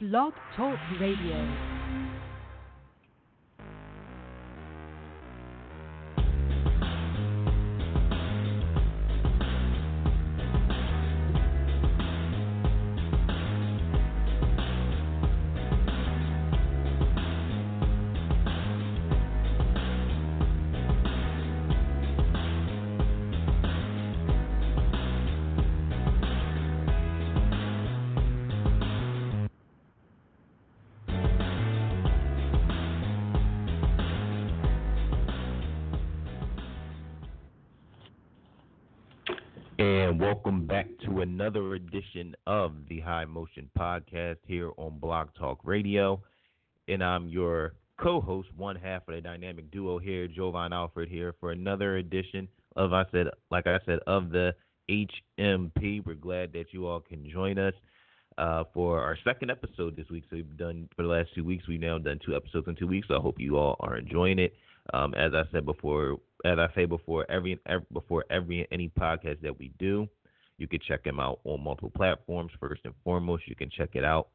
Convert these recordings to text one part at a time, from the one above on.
Blog Talk Radio. Welcome back to another edition of the High Motion Podcast here on Blog Talk Radio. And I'm your co host, one half of the dynamic duo here, Jovan Alford here for another edition of I said like I said, of the HMP. We're glad that you all can join us. Uh, for our second episode this week. So we've done for the last two weeks. We've now done two episodes in two weeks. So I hope you all are enjoying it. Um, as I said before, as I say before every, every before every any podcast that we do, you can check them out on multiple platforms. First and foremost, you can check it out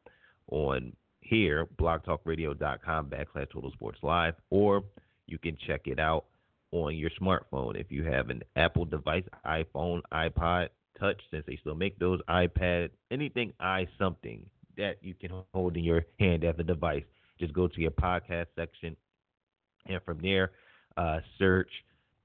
on here, blogtalkradio.com backslash Total Sports Live, or you can check it out on your smartphone if you have an Apple device, iPhone, iPod, Touch, since they still make those, iPad, anything i something that you can hold in your hand as a device. Just go to your podcast section, and from there, uh, search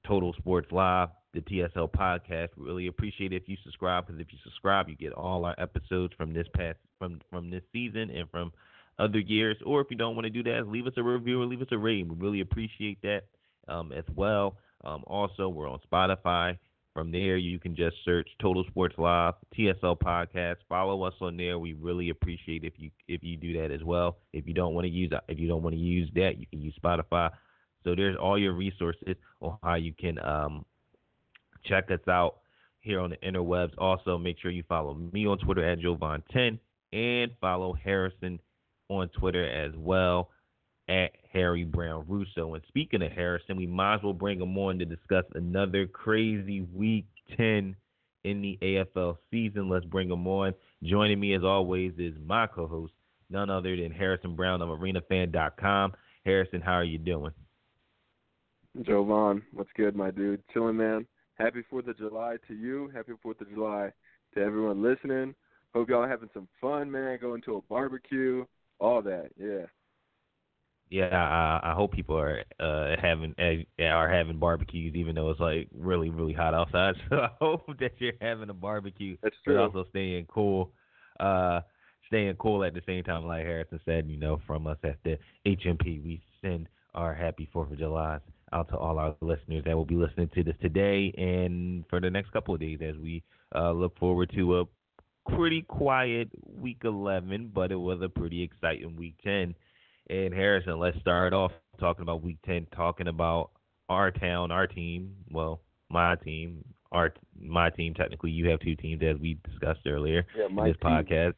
Total Sports Live, the TSL podcast. We really appreciate it if you subscribe because if you subscribe, you get all our episodes from this past from from this season and from other years. Or if you don't want to do that, leave us a review or leave us a rating. We really appreciate that um, as well. Um, also, we're on Spotify. From there, you can just search Total Sports Live TSL podcast. Follow us on there. We really appreciate if you if you do that as well. If you don't want to use if you don't want to use that, you can use Spotify. So there's all your resources on how you can um, check us out here on the interwebs. Also, make sure you follow me on Twitter at Jovan10 and follow Harrison on Twitter as well at Harry Brown Russo. And speaking of Harrison, we might as well bring him on to discuss another crazy week 10 in the AFL season. Let's bring him on. Joining me as always is my co-host, none other than Harrison Brown of ArenaFan.com. Harrison, how are you doing? Jovan, what's good, my dude? Chilling, man. Happy Fourth of July to you. Happy Fourth of July to everyone listening. Hope y'all having some fun, man. Going to a barbecue, all that. Yeah. Yeah, I, I hope people are uh, having uh, are having barbecues, even though it's like really really hot outside. So I hope that you're having a barbecue, That's true. but also staying cool. Uh, staying cool at the same time, like Harrison said. You know, from us at the HMP, we send our happy Fourth of July out to all our listeners that will be listening to this today and for the next couple of days as we uh, look forward to a pretty quiet week 11, but it was a pretty exciting week 10. And Harrison, let's start off talking about week 10, talking about our town, our team. Well, my team, our my team. Technically, you have two teams as we discussed earlier Yeah, in this team. podcast.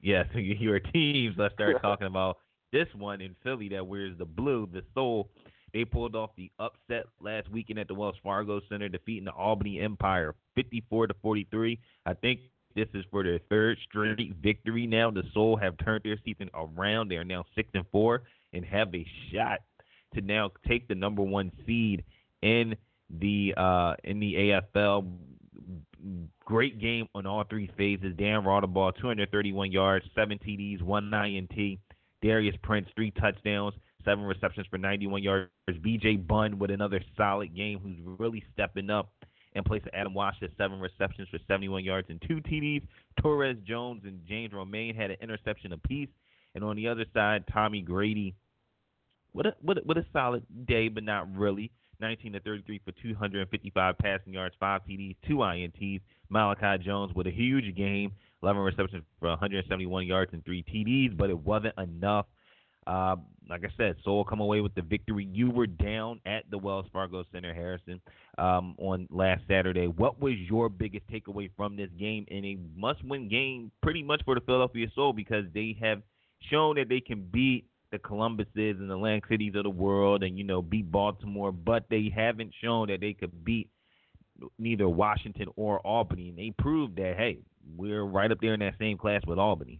Yes, your teams. Let's start talking about this one in Philly that wears the blue, the soul. They pulled off the upset last weekend at the Wells Fargo Center, defeating the Albany Empire 54 to 43. I think this is for their third straight victory now. The Soul have turned their season around. They are now six and four and have a shot to now take the number one seed in the uh, in the AFL. Great game on all three phases. Dan Raudabaugh, 231 yards, seven TDs, one INT. Darius Prince, three touchdowns, seven receptions for 91 yards. BJ Bunn with another solid game, who's really stepping up in place of Adam Wash at seven receptions for 71 yards and two TDs. Torres Jones and James Romaine had an interception apiece. And on the other side, Tommy Grady, what a what a, what a solid day, but not really. 19 to 33 for 255 passing yards, five TDs, two INTs. Malachi Jones with a huge game, 11 receptions for 171 yards and three TDs, but it wasn't enough. Uh, like I said, Soul come away with the victory. You were down at the Wells Fargo Center, Harrison, um, on last Saturday. What was your biggest takeaway from this game in a must-win game, pretty much for the Philadelphia Soul because they have shown that they can beat the Columbuses and the Land Cities of the world, and you know beat Baltimore, but they haven't shown that they could beat neither Washington or Albany. And they proved that hey, we're right up there in that same class with Albany.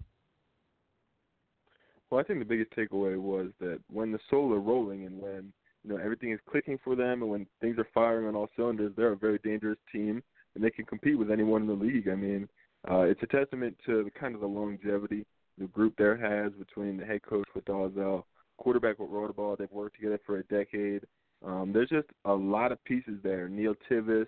Well, I think the biggest takeaway was that when the Soul are rolling and when you know everything is clicking for them and when things are firing on all cylinders, they're a very dangerous team and they can compete with anyone in the league. I mean, uh, it's a testament to the kind of the longevity the group there has between the head coach with Dolezel, quarterback with Raudabaugh. They've worked together for a decade. Um, there's just a lot of pieces there. Neil Tivis,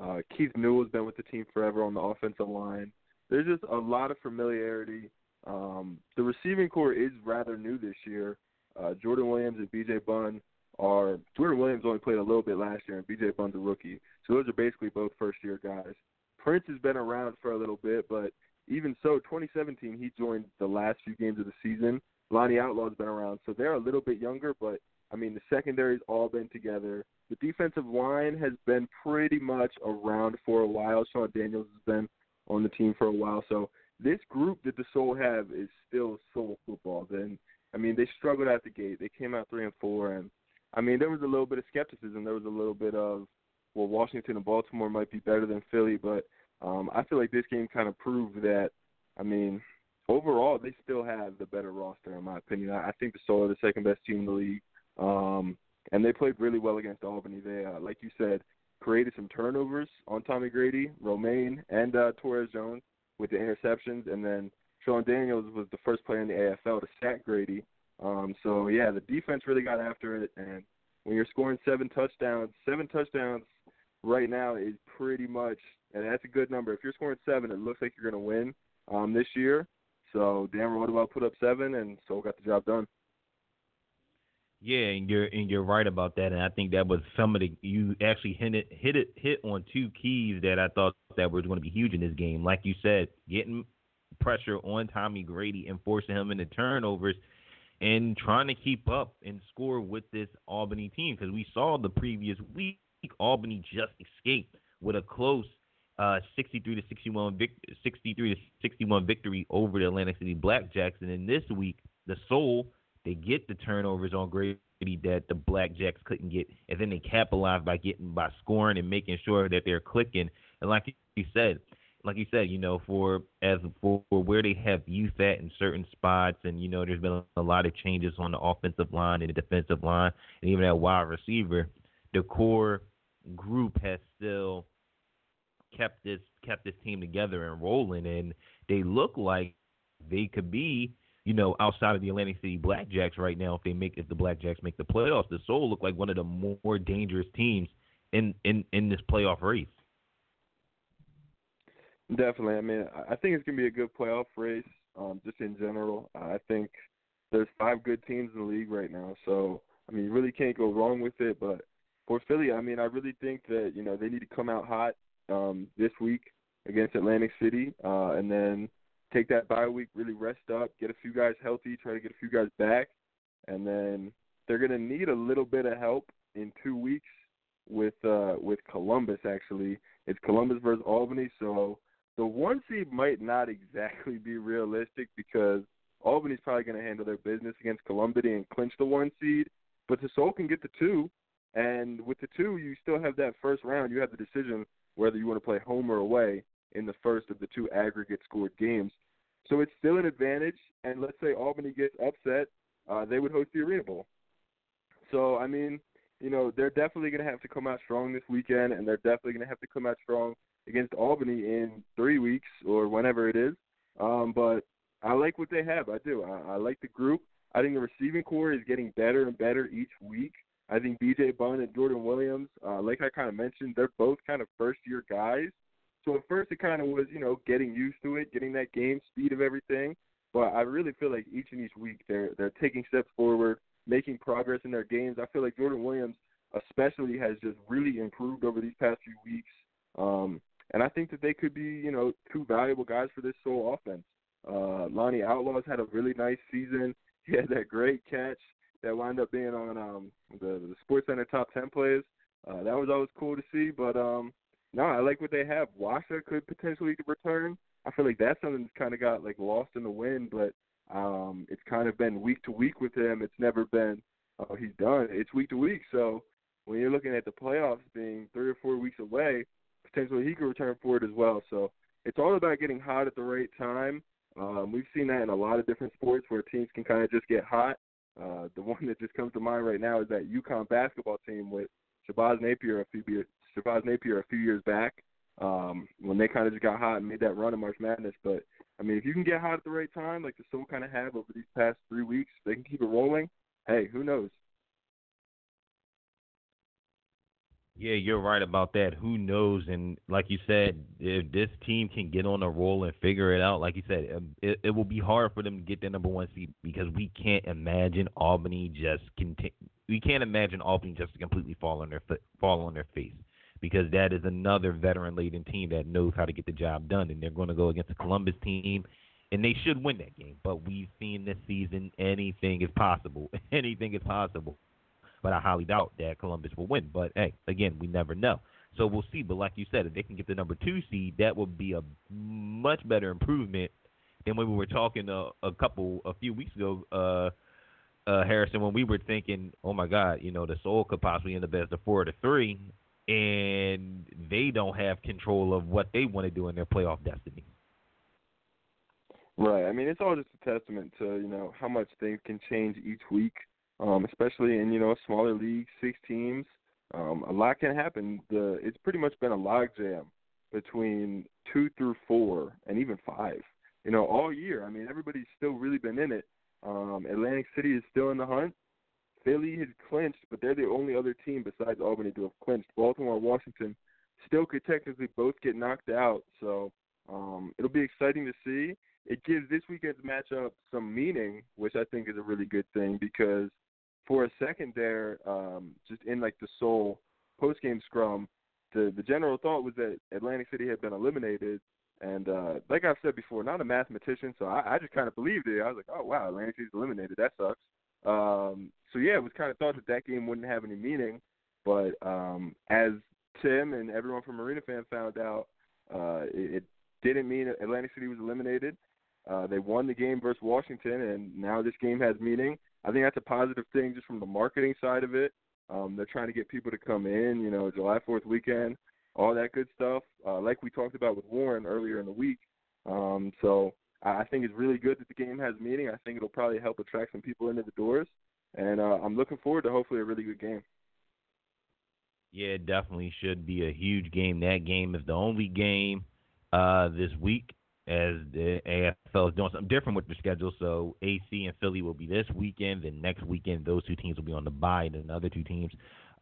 uh, Keith Newell has been with the team forever on the offensive line. There's just a lot of familiarity. Um, the receiving core is rather new this year. Uh, Jordan Williams and B.J. Bunn are Jordan Williams only played a little bit last year, and B.J. Bunn's a rookie. So those are basically both first year guys. Prince has been around for a little bit, but even so, 2017 he joined the last few games of the season. Lonnie Outlaw's been around, so they're a little bit younger, but I mean the secondary's all been together. The defensive line has been pretty much around for a while. Sean Daniels has been on the team for a while, so this group that the Soul have is still Soul football. Then I mean they struggled at the gate. They came out three and four, and I mean there was a little bit of skepticism. There was a little bit of well Washington and Baltimore might be better than Philly, but um, I feel like this game kind of proved that. I mean, overall, they still have the better roster, in my opinion. I, I think the Soul are the second best team in the league, um, and they played really well against Albany. They, uh, like you said, created some turnovers on Tommy Grady, Romaine, and uh, Torres Jones with the interceptions, and then Sean Daniels was the first player in the AFL to sack Grady. Um, so yeah, the defense really got after it, and when you're scoring seven touchdowns, seven touchdowns right now is pretty much, and that's a good number. If you're scoring seven, it looks like you're going to win um, this year. So Dan Raudabaugh put up seven, and so got the job done. Yeah, and you're and you're right about that, and I think that was some of the you actually hit it hit it hit on two keys that I thought that was going to be huge in this game. Like you said, getting pressure on Tommy Grady and forcing him into turnovers, and trying to keep up and score with this Albany team because we saw the previous week Albany just escaped with a close uh, 63 to 61 vic- 63 to 61 victory over the Atlantic City Blackjacks, and then this week, the Soul they get the turnovers on Grady that the Blackjacks couldn't get, and then they capitalize by getting by scoring and making sure that they're clicking. And like you said, like you said, you know, for as for, for where they have youth at in certain spots, and you know, there's been a, lot of changes on the offensive line and the defensive line, and even at wide receiver the core group has still kept this kept this team together and rolling, and they look like they could be, you know, outside of the Atlantic City Blackjacks right now. If they make if the Blackjacks make the playoffs, the Soul look like one of the more dangerous teams in in in this playoff race. Definitely. I mean, I think it's gonna be a good playoff race. Um, just in general, I think there's five good teams in the league right now, so I mean, you really can't go wrong with it. But for Philly, I mean, I really think that you know they need to come out hot um, this week against Atlantic City, uh, and then take that bye week, really rest up, get a few guys healthy, try to get a few guys back, and then they're going to need a little bit of help in two weeks with uh, with Columbus. Actually, it's Columbus versus Albany, so the one seed might not exactly be realistic because Albany's probably going to handle their business against Columbus and clinch the one seed, but the Soul can get the two, and with the two, you still have that first round. You have the decision whether you want to play home or away in the first of the two aggregate scored games. So it's still an advantage. And let's say Albany gets upset, uh, they would host the Arena Bowl. So I mean, you know, they're definitely going to have to come out strong this weekend, and they're definitely going to have to come out strong against Albany in three weeks or whenever it is. Um, but I like what they have. I do. I, I like the group. I think the receiving core is getting better and better each week. I think B.J. Bunn and Jordan Williams, uh, like I kind of mentioned, they're both kind of first year guys. So at first it kind of was, you know, getting used to it, getting that game speed of everything. But I really feel like each and each week they're they're taking steps forward, making progress in their games. I feel like Jordan Williams especially has just really improved over these past few weeks. Um, and I think that they could be, you know, two valuable guys for this Soul offense. Uh, Lonnie Outlaws had a really nice season. He had that great catch that wound up being on um the, the Sports Center top ten plays. Uh, that was always cool to see. But um no, I like what they have. Washa could potentially return. I feel like that's something that's kind of got like lost in the wind, but um it's kind of been week to week with him. It's never been oh he's done. It's week to week. So when you're looking at the playoffs being three or four weeks away, potentially he could return for it as well. So it's all about getting hot at the right time. Um, we've seen that in a lot of different sports where teams can kind of just get hot. Uh, the one that just comes to mind right now is that UConn basketball team with Shabazz Napier a few Shabazz Napier a few years back um, when they kind of just got hot and made that run in March Madness. But I mean, if you can get hot at the right time, like the Soul kind of have over these past three weeks, they can keep it rolling. Hey, who knows? Yeah, you're right about that. Who knows? And like you said, if this team can get on a roll and figure it out, like you said, um, it, it will be hard for them to get the number one seed because we can't imagine Albany just continue. We can't imagine Albany just completely fall on their foot, fall on their face because that is another veteran-laden team that knows how to get the job done, and they're going to go against the Columbus team, and they should win that game. But we've seen this season anything is possible. anything is possible but I highly doubt that Columbus will win. But hey, again, we never know. So we'll see. But like you said, if they can get the number two seed, that would be a much better improvement than when we were talking a, a couple, a few weeks ago, uh, uh, Harrison, when we were thinking, oh my God, you know, the Soul could possibly end up as the four to three, and they don't have control of what they want to do in their playoff destiny. Right. I mean, it's all just a testament to you know how much things can change each week um, especially in you know a smaller league, six teams. Um, a lot can happen. The it's pretty much been a logjam between two through four and even five. You know, all year. I mean, everybody's still really been in it. Um, Atlantic City is still in the hunt. Philly has clinched, but they're the only other team besides Albany to have clinched. Baltimore Washington still could technically both get knocked out. So um, it'll be exciting to see. It gives this weekend's matchup some meaning, which I think is a really good thing because for a second there, um, just in like the Soul post game scrum, the the general thought was that Atlantic City had been eliminated. And uh, like I've said before, not a mathematician, so I, I just kind of believed it. I was like, oh wow, Atlantic City's eliminated. That sucks. Um, so yeah, it was kind of thought that that game wouldn't have any meaning. But um, as Tim and everyone from ArenaFan found out, uh, it, it didn't mean Atlantic City was eliminated. Uh, they won the game versus Washington, and now this game has meaning. I think that's a positive thing just from the marketing side of it. Um, they're trying to get people to come in, you know, July 4th weekend, all that good stuff, uh, like we talked about with Warren earlier in the week. Um, so I think it's really good that the game has meaning. I think it'll probably help attract some people into the doors, and uh, I'm looking forward to hopefully a really good game. Yeah, it definitely should be a huge game. That game is the only game uh, this week as the AFL is doing something different with their schedule. So AC and Philly will be this weekend, and next weekend those two teams will be on the bye, and the other two teams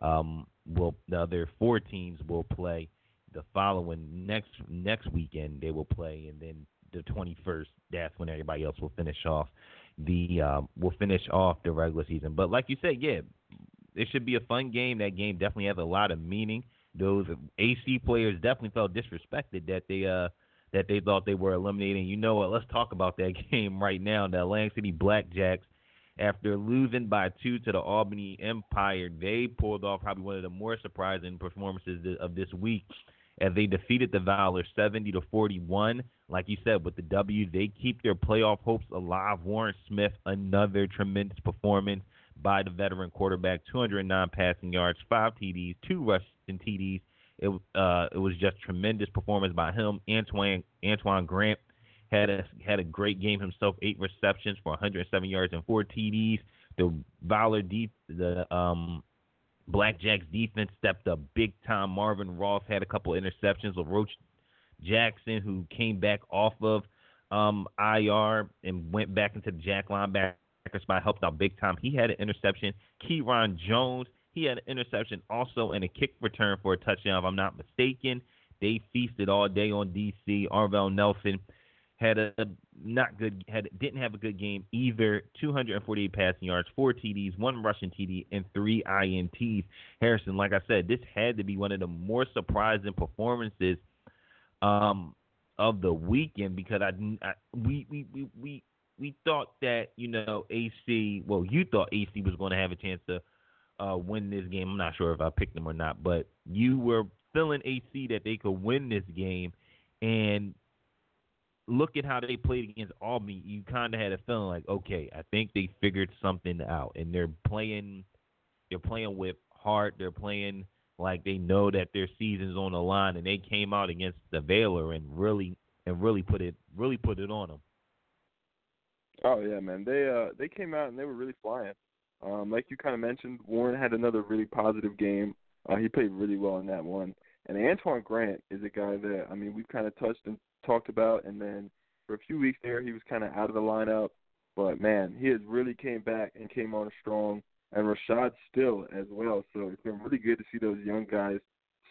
um, will the other four teams will play the following next next weekend. They will play, and then the 21st. That's when everybody else will finish off the um, will finish off the regular season. But like you said, yeah, it should be a fun game. That game definitely has a lot of meaning. Those AC players definitely felt disrespected that they uh that they thought they were eliminating. You know what? Let's talk about that game right now. The Atlantic City Blackjacks, after losing by two to the Albany Empire, they pulled off probably one of the more surprising performances of this week as they defeated the Valor 70 to 41. Like you said, with the W, they keep their playoff hopes alive. Warren Smith, another tremendous performance by the veteran quarterback, 209 passing yards, five TDs, two rushing TDs it uh, it was just tremendous performance by him. Antoine Antoine Grant had a had a great game himself, eight receptions for 107 yards and four TDs. The Valor deep the um Blackjacks defense stepped up big time. Marvin Ross had a couple interceptions. LaRoche Jackson, who came back off of um, IR and went back into the Jack linebacker spot, helped out big time. He had an interception. Keyron Jones he had an interception also and a kick return for a touchdown, if I'm not mistaken. They feasted all day on DC. Arvell Nelson had a not good had didn't have a good game either. 248 passing yards, four TDs, one rushing TD, and three INTs. Harrison, like I said, this had to be one of the more surprising performances um, of the weekend because I, I we, we we we we thought that you know AC. Well, you thought AC was going to have a chance to uh, win this game. I'm not sure if I picked them or not, but you were feeling AC that they could win this game, and look at how they played against Albany. You kind of had a feeling like, okay, I think they figured something out, and they're playing. They're playing with heart. They're playing like they know that their season's on the line, and they came out against the Valor and really and really put it really put it on them. Oh yeah, man. They uh they came out and they were really flying. Um, like you kind of mentioned, Warren had another really positive game. Uh, he played really well in that one. And Antoine Grant is a guy that I mean we've kind of touched and talked about, and then for a few weeks there he was kind of out of the lineup. But man, he has really came back and came on strong. And Rashad still as well. So it's been really good to see those young guys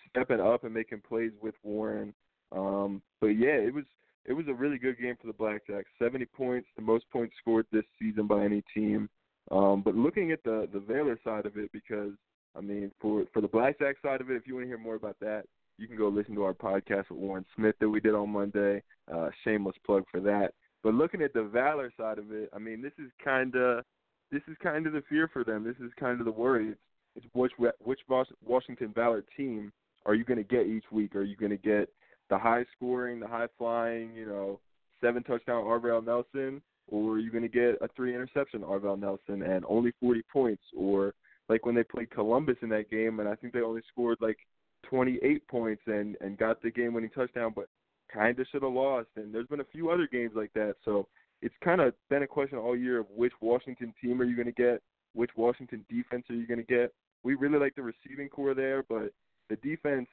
stepping up and making plays with Warren. Um, but yeah, it was it was a really good game for the Blackjacks. 70 points, the most points scored this season by any team. Um, but looking at the the Valor side of it, because I mean, for for the Blackjack side of it, if you want to hear more about that, you can go listen to our podcast with Warren Smith that we did on Monday. Uh, shameless plug for that. But looking at the Valor side of it, I mean, this is kind of this is kind of the fear for them. This is kind of the worry. It's, it's which which Washington Valor team are you going to get each week? Are you going to get the high scoring, the high flying, you know, seven touchdown Arvell Nelson, or are you going to get a three interception Arvell Nelson and only 40 points, or like when they played Columbus in that game, and I think they only scored like 28 points and and got the game winning touchdown, but kind of should have lost. And there's been a few other games like that, so it's kind of been a question all year of which Washington team are you going to get, which Washington defense are you going to get. We really like the receiving core there, but the defense,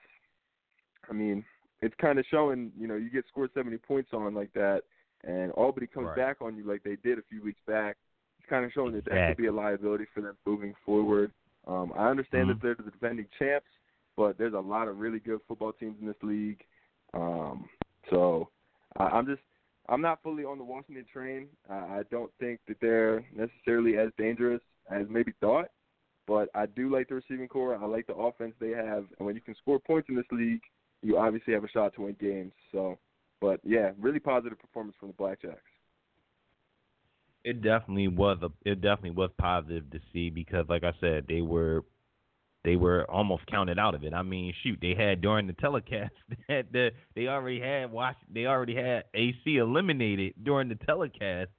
I mean, it's kind of showing. You know, you get scored 70 points on like that, and Albany comes right. back on you like they did a few weeks back. It's kind of showing exactly. that that could be a liability for them moving forward. Um, I understand mm-hmm. that they're the defending champs, but there's a lot of really good football teams in this league. Um, so I, I'm just I'm not fully on the Washington train. Uh, I don't think that they're necessarily as dangerous as maybe thought. But I do like the receiving core. I like the offense they have, and when you can score points in this league, you obviously have a shot to win games. So, but yeah, really positive performance from the Blackjacks. It definitely was a it definitely was positive to see because, like I said, they were they were almost counted out of it. I mean, shoot, they had during the telecast that the, they already had watch they already had AC eliminated during the telecast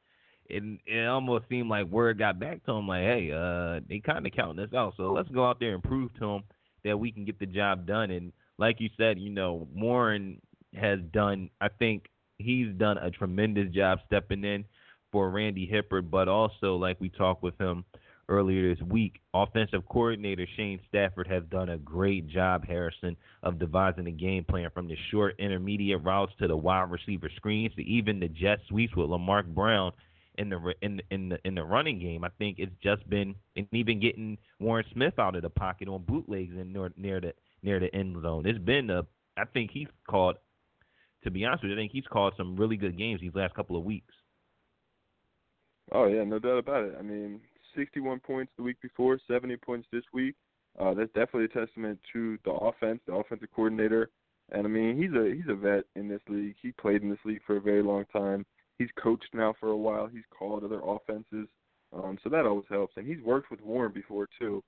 and it almost seemed like word got back to him like, hey, uh, they kind of counting us out, so let's go out there and prove to them that we can get the job done. And like you said, you know, Warren has done. I think he's done a tremendous job stepping in for Randy Hippeard, but also like we talked with him earlier this week, offensive coordinator Shane Stafford has done a great job, Harrison, of devising a game plan from the short intermediate routes to the wide receiver screens to even the jet sweeps with Lamarck Brown in the in in the in the running game. I think it's just been and even getting Warren Smith out of the pocket on bootlegs and near near the near the end zone. It's been a I think he's called to be honest with you, I think he's called some really good games these last couple of weeks. Oh yeah, no doubt about it. I mean, 61 points the week before, 70 points this week. Uh, that's definitely a testament to the offense, the offensive coordinator, and I mean he's a he's a vet in this league. He played in this league for a very long time he's coached now for a while. He's called other offenses, um, so that always helps. And he's worked with Warren before too,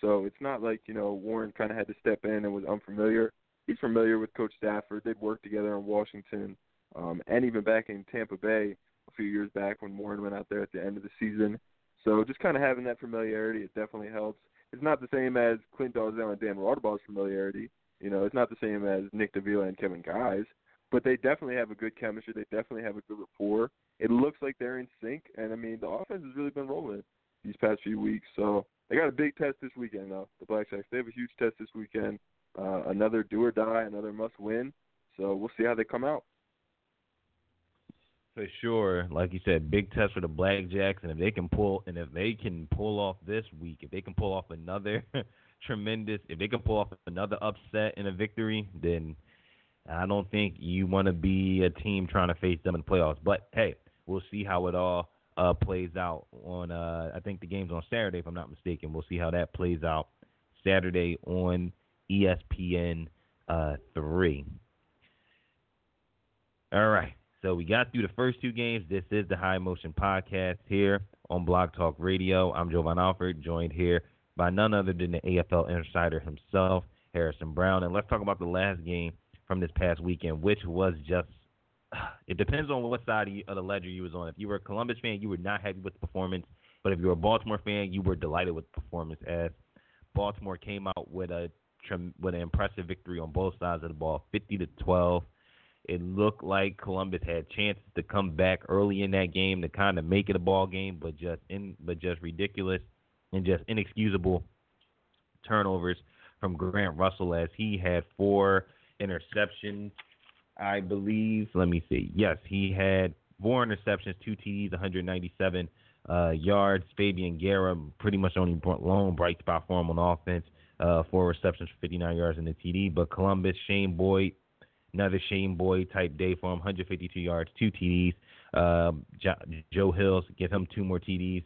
so it's not like you know Warren kind of had to step in and was unfamiliar. He's familiar with Coach Stafford. They'd worked together in Washington, um, and even back in Tampa Bay a few years back when Warren went out there at the end of the season. So just kind of having that familiarity, it definitely helps. It's not the same as Clint Dolezel and Dan Raudabaugh's familiarity. You know, it's not the same as Nick Davila and Kevin Guy's but they definitely have a good chemistry. They definitely have a good rapport. It looks like they're in sync, and I mean the offense has really been rolling these past few weeks. So they got a big test this weekend, though. The Black Blackjacks they have a huge test this weekend. Uh, another do or die, another must win. So we'll see how they come out. For sure, like you said, big test for the Blackjacks, and if they can pull, and if they can pull off this week, if they can pull off another tremendous, if they can pull off another upset and a victory, then I don't think you want to be a team trying to face them in the playoffs. But hey, we'll see how it all uh, plays out on. Uh, I think the game's on Saturday, if I'm not mistaken. We'll see how that plays out Saturday on ESPN uh, three. All right. So we got through the first two games. This is the High Motion Podcast here on Blog Talk Radio. I'm Jovan Alford, joined here by none other than the AFL insider himself, Harrison Brown. And let's talk about the last game from this past weekend, which was just it depends on what side of the ledger you was on. If you were a Columbus fan, you were not happy with the performance, but if you were a Baltimore fan, you were delighted with the performance as Baltimore came out with a with an impressive victory on both sides of the ball, 50 to 12. It looked like Columbus had chances to come back early in that game to kind of make it a ball game, but just in but just ridiculous and just inexcusable turnovers from Grant Russell as he had four interceptions, I believe. Let me see. Yes, he had four interceptions, two TDs, 197 uh, yards. Fabian Guerra pretty much only lone bright spot for him on offense. Uh, four receptions for 59 yards in the TD. But Columbus, Shane Boyd, another Shane Boyd type day for him, 152 yards, two TDs. Um, jo- Joe Hills give him two more TDs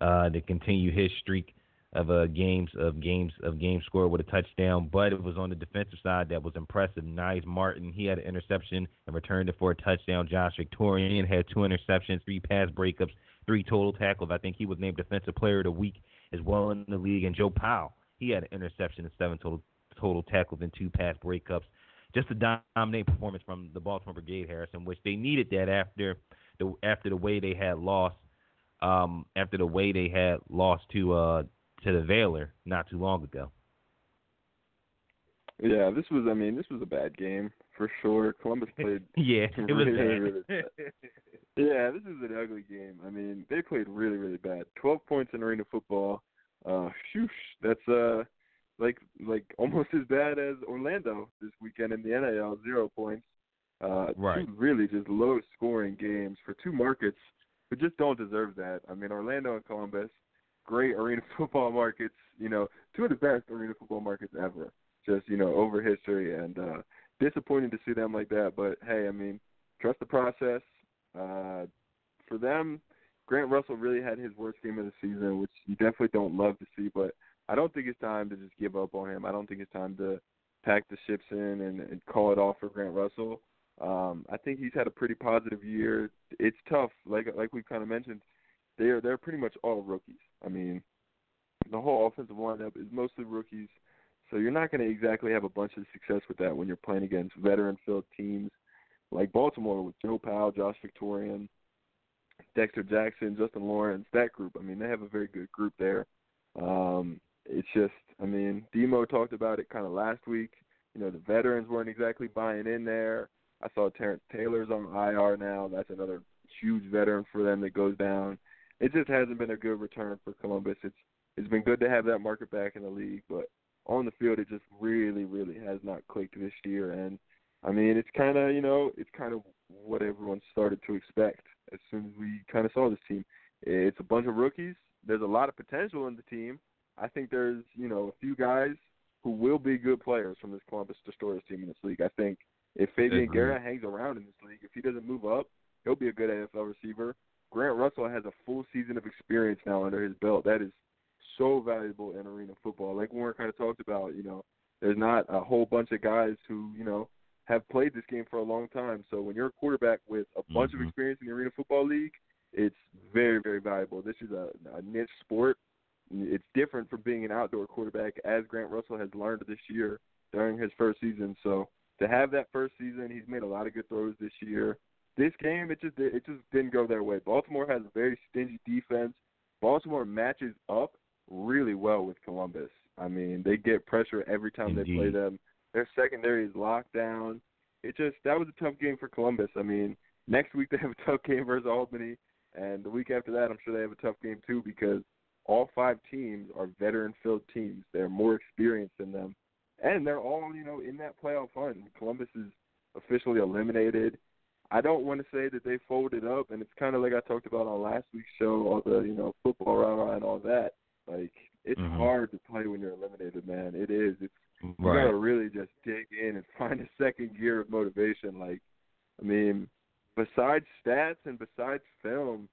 uh, to continue his streak of uh, games of games of game scored with a touchdown. But it was on the defensive side that was impressive. Nice Martin he had an interception and returned it for a touchdown. Josh Victorian had two interceptions, three pass breakups, three total tackles. I think he was named Defensive Player of the Week as well in the league. And Joe Powell he had an interception and seven total total tackles and two pass breakups. Just a dominant performance from the Baltimore Brigade, Harrison, which they needed that after the after the way they had lost um, after the way they had lost to uh, to the Valor not too long ago. Yeah, this was. I mean, this was a bad game for sure. Columbus played. yeah, it was really, really bad. yeah, this is an ugly game. I mean, they played really, really bad. Twelve points in arena football. Uh, shoosh, that's uh, like like almost as bad as Orlando this weekend in the NAL. Zero points. Uh, right. Two really just low scoring games for two markets who just don't deserve that. I mean, Orlando and Columbus, great arena football markets. You know, two of the best arena football markets ever. Just you know, over history, and uh, disappointing to see them like that. But hey, I mean, trust the process. Uh, for them, Grant Russell really had his worst game of the season, which you definitely don't love to see. But I don't think it's time to just give up on him. I don't think it's time to pack the ships in and, and call it off for Grant Russell. Um, I think he's had a pretty positive year. It's tough, like like we kind of mentioned. They're they're pretty much all rookies. I mean, the whole offensive lineup is mostly rookies, so you're not going to exactly have a bunch of success with that when you're playing against veteran-filled teams like Baltimore with Joe Powell, Josh Victorian, Dexter Jackson, Justin Lawrence. That group. I mean, they have a very good group there. Um, it's just, I mean, Demo talked about it kind of last week. You know, the veterans weren't exactly buying in there. I saw Terrence Taylor's on IR now. That's another huge veteran for them that goes down. It just hasn't been a good return for Columbus. It's it's been good to have that market back in the league, but on the field it just really, really has not clicked this year. And I mean, it's kind of you know it's kind of what everyone started to expect as soon as we kind of saw this team. It's a bunch of rookies. There's a lot of potential in the team. I think there's you know a few guys who will be good players from this Columbus Destroyers team in this league. I think if Fabian Guerra hangs around in this league, if he doesn't move up, he'll be a good NFL receiver. Grant Russell has a full season of experience now under his belt. That is so valuable in arena football. Like Warren kind of talked about, you know, there's not a whole bunch of guys who, you know, have played this game for a long time. So when you're a quarterback with a bunch mm-hmm. of experience in the arena football league, it's very, very valuable. This is a, a niche sport. It's different from being an outdoor quarterback, as Grant Russell has learned this year during his first season. So to have that first season. He's made a lot of good throws this year. This game, it just it just didn't go their way. Baltimore has a very stingy defense. Baltimore matches up really well with Columbus. I mean, they get pressure every time Indeed. they play them. Their secondary is locked down. It just that was a tough game for Columbus. I mean, next week they have a tough game versus Albany, and the week after that, I'm sure they have a tough game too because all five teams are veteran-filled teams. They're more experienced than them and they're all you know in that playoff hunt. Columbus is officially eliminated. I don't want to say that they folded up, and it's kind of like I talked about on last week's show, all the you know football rah and all that. Like it's mm-hmm. hard to play when you're eliminated, man. It is. It's you gotta really just dig in and find a second gear of motivation. Like, I mean, besides stats and besides film,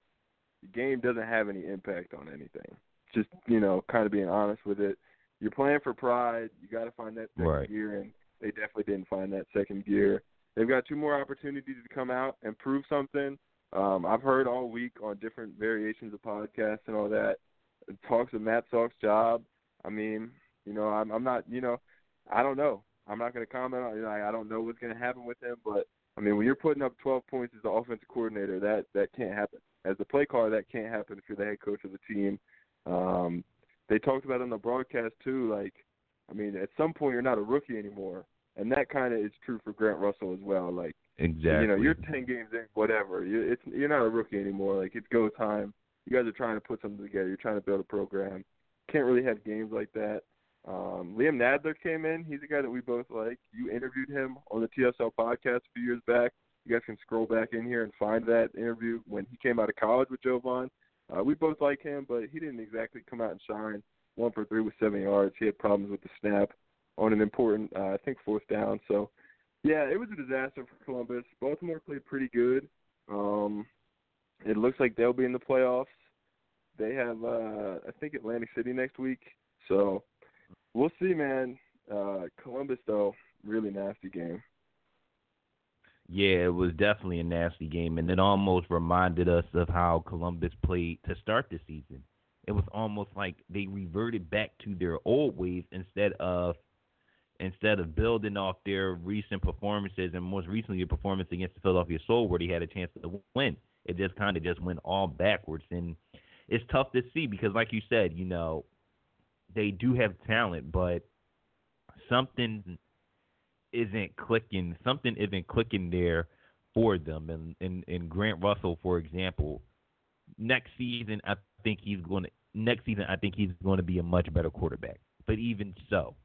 the game doesn't have any impact on anything. Just you know, kind of being honest with it you're playing for pride. You got to find that second right. gear, and they definitely didn't find that second gear. They've got two more opportunities to come out and prove something. Um, I've heard all week on different variations of podcasts and all that talks of Matt Sauk's job. I mean, you know, I'm, I'm not, you know, I don't know. I'm not going to comment on. You know, I, I don't know what's going to happen with him, but I mean, when you're putting up 12 points as the offensive coordinator, that that can't happen. As the play caller, that can't happen if you're the head coach of the team. Um, they talked about on the broadcast too. Like, I mean, at some point you're not a rookie anymore, and that kind of is true for Grant Russell as well. Like, Exactly. You know, you're ten games in, whatever. You're, it's you're not a rookie anymore. Like it's go time. You guys are trying to put something together. You're trying to build a program. Can't really have games like that. Um, Liam Nadler came in. He's a guy that we both like. You interviewed him on the TSL podcast a few years back. You guys can scroll back in here and find that interview when he came out of college with Jovan. Uh, we both like him, but he didn't exactly come out and shine. One for three with seven yards. He had problems with the snap on an important, uh, I think, fourth down. So, yeah, it was a disaster for Columbus. Baltimore played pretty good. Um, it looks like they'll be in the playoffs. They have, uh, I think, Atlantic City next week. So we'll see, man. Uh, Columbus, though, really nasty game. Yeah, it was definitely a nasty game, and it almost reminded us of how Columbus played to start the season. It was almost like they reverted back to their old ways instead of instead of building off their recent performances and most recently a performance against the Philadelphia Soul where they had a chance to win. It just kind of just went all backwards, and it's tough to see because, like you said, you know, they do have talent, but something isn't clicking. Something isn't clicking there for them. And and, and Grant Russell, for example, next season I think he's going to next season I think he's going to be a much better quarterback. But even so,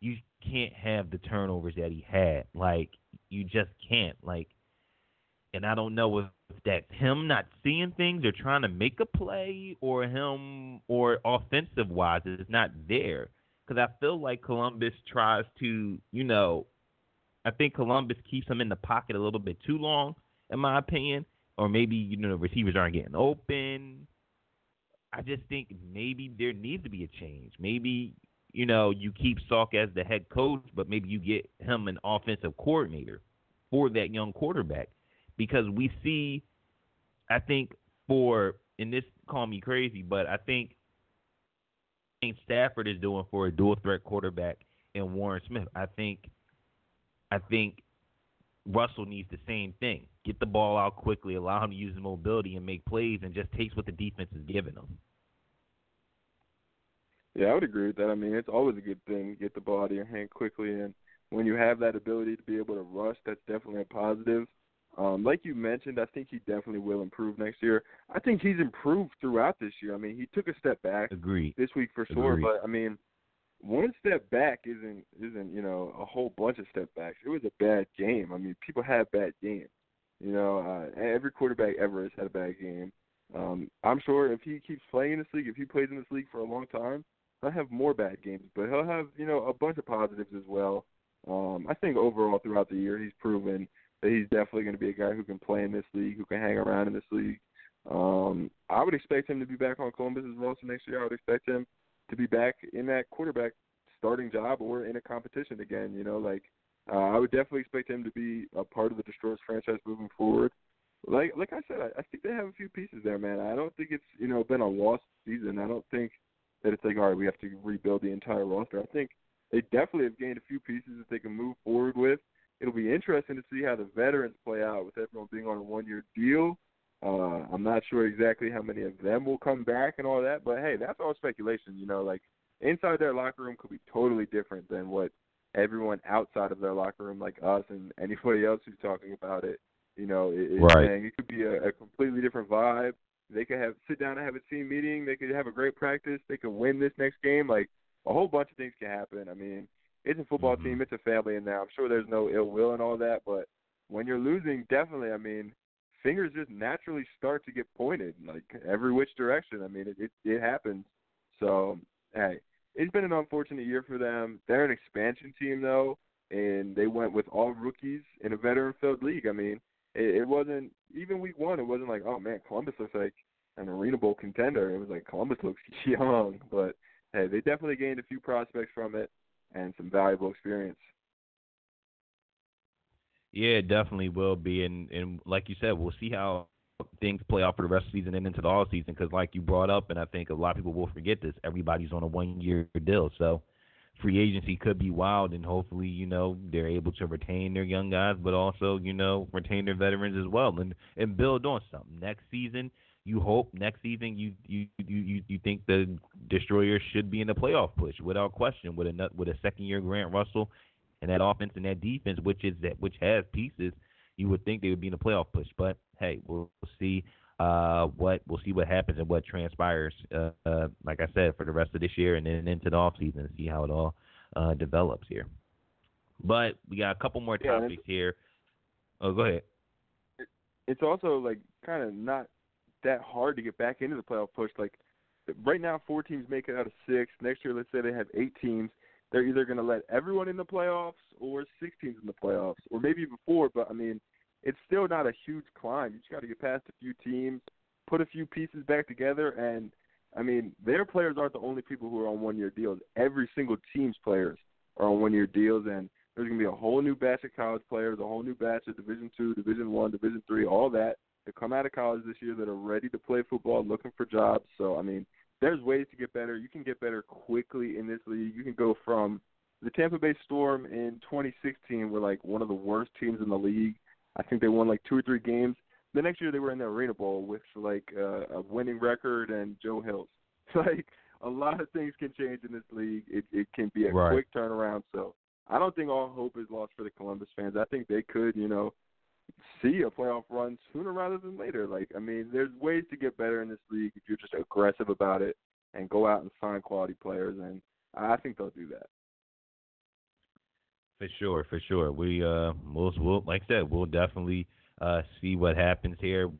you can't have the turnovers that he had. Like you just can't. Like, and I don't know if that's him not seeing things or trying to make a play, or him or offensive wise it's not there. Because I feel like Columbus tries to, you know, I think Columbus keeps him in the pocket a little bit too long, in my opinion. Or maybe you know the receivers aren't getting open. I just think maybe there needs to be a change. Maybe you know you keep Sauk as the head coach, but maybe you get him an offensive coordinator for that young quarterback because we see. I think for and this call me crazy, but I think Stafford is doing for a dual threat quarterback and Warren Smith. I think I think Russell needs the same thing. Get the ball out quickly, allow him to use his mobility and make plays, and just takes what the defense is giving him. Yeah, I would agree with that. I mean, it's always a good thing to get the ball out of your hand quickly, and when you have that ability to be able to rush, that's definitely a positive. Um, like you mentioned, I think he definitely will improve next year. I think he's improved throughout this year. I mean, he took a step back Agreed. this week for sure, Agreed. but I mean, one step back isn't isn't you know a whole bunch of step backs. It was a bad game. I mean, people have bad games. You know, uh, every quarterback ever has had a bad game. Um, I'm sure if he keeps playing in this league, if he plays in this league for a long time, he'll have more bad games, but he'll have you know a bunch of positives as well. Um, I think overall throughout the year, he's proven that he's definitely going to be a guy who can play in this league, who can hang around in this league. Um, I would expect him to be back on Columbus's roster next year. I would expect him to be back in that quarterback starting job or in a competition again. You know, like uh, I would definitely expect him to be a part of the Destroyers franchise moving forward. Like like I said, I, I think they have a few pieces there, man. I don't think it's you know been a lost season. I don't think that it's like all right, we have to rebuild the entire roster. I think they definitely have gained a few pieces that they can move forward with. It'll be interesting to see how the veterans play out with everyone being on a one-year deal. Uh, I'm not sure exactly how many of them will come back and all that, but hey, that's all speculation. You know, like inside their locker room could be totally different than what everyone outside of their locker room, like us and anybody else who's talking about it, you know, is Right. saying. It could be a, a completely different vibe. They could have sit down and have a team meeting. They could have a great practice. They could win this next game. Like a whole bunch of things can happen. I mean, it's a football Mhm. team. It's a family, and now I'm sure there's no ill will and all that. But when you're losing, definitely, I mean, fingers just naturally start to get pointed like every which direction. I mean, it it, it happens. So hey, it's been an unfortunate year for them. They're an expansion team though, and they went with all rookies in a veteran-filled league. I mean, it, it wasn't even week one. It wasn't like, oh man, Columbus looks like an Arena Bowl contender. It was like Columbus looks young, but hey, they definitely gained a few prospects from it and some valuable experience. Yeah, it definitely will be, and and like you said, we'll see how things play out for the rest of the season and into the all season. Because like you brought up, and I think a lot of people will forget this, everybody's on a one year deal, so free agency could be wild, and hopefully, you know, they're able to retain their young guys, but also, you know, retain their veterans as well, and and build on something next season. You hope next season you you you you, you think the Destroyers should be in the playoff push without question with a with a second year Grant Russell and that offense and that defense, which is that which has pieces, you would think they would be in a playoff push. But hey, we'll, see uh, what we'll see what happens and what transpires. Uh, uh, like I said, for the rest of this year and then into the off season, and see how it all uh, develops here. But we got a couple more Yeah, topics here. Oh, go ahead. it's also like kind of not that hard to get back into the playoff push. Like right now, four teams make it out of six. Next year, let's say they have eight teams. They're either going to let everyone in the playoffs or six teams in the playoffs, or maybe even four. But I mean, it's still not a huge climb. You just got to get past a few teams, put a few pieces back together, and I mean, their players aren't the only people who are on one-year deals. Every single team's players are on one-year deals, and there's going to be a whole new batch of college players, a whole new batch of Division Two, Division One, Division Three, all that that come out of college this year that are ready to play football, looking for jobs. So I mean, there's ways to get better. You can get better quickly in this league. You can go from the Tampa Bay Storm in 2016 were like one of the worst teams in the league. I think they won like two or three games. The next year they were in the Arena Bowl with like uh, a winning record and Joe Hills. Like a lot of things can change in this league. It it can be a Right. quick turnaround. So I don't think all hope is lost for the Columbus fans. I think they could, you know, see a playoff run sooner rather than later. Like I mean, there's ways to get better in this league if you're just aggressive about it and go out and sign quality players, and I think they'll do that. For sure, for sure. We uh, we'll, we'll like I said, we'll definitely uh see what happens here.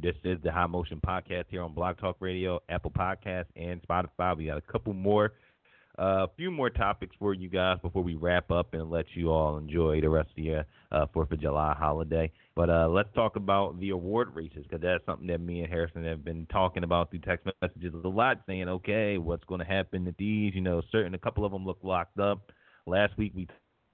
This is the High Motion Podcast here on Blog Talk Radio, Apple Podcasts, and Spotify. We got a couple more, a few more topics for you guys before we wrap up and let you all enjoy the rest of your uh, Fourth of July holiday. But uh, let's talk about the award races because that's something that me and Harrison have been talking about through text messages a lot, saying, okay, what's going to happen at these? You know, certain a couple of them look locked up. Last week we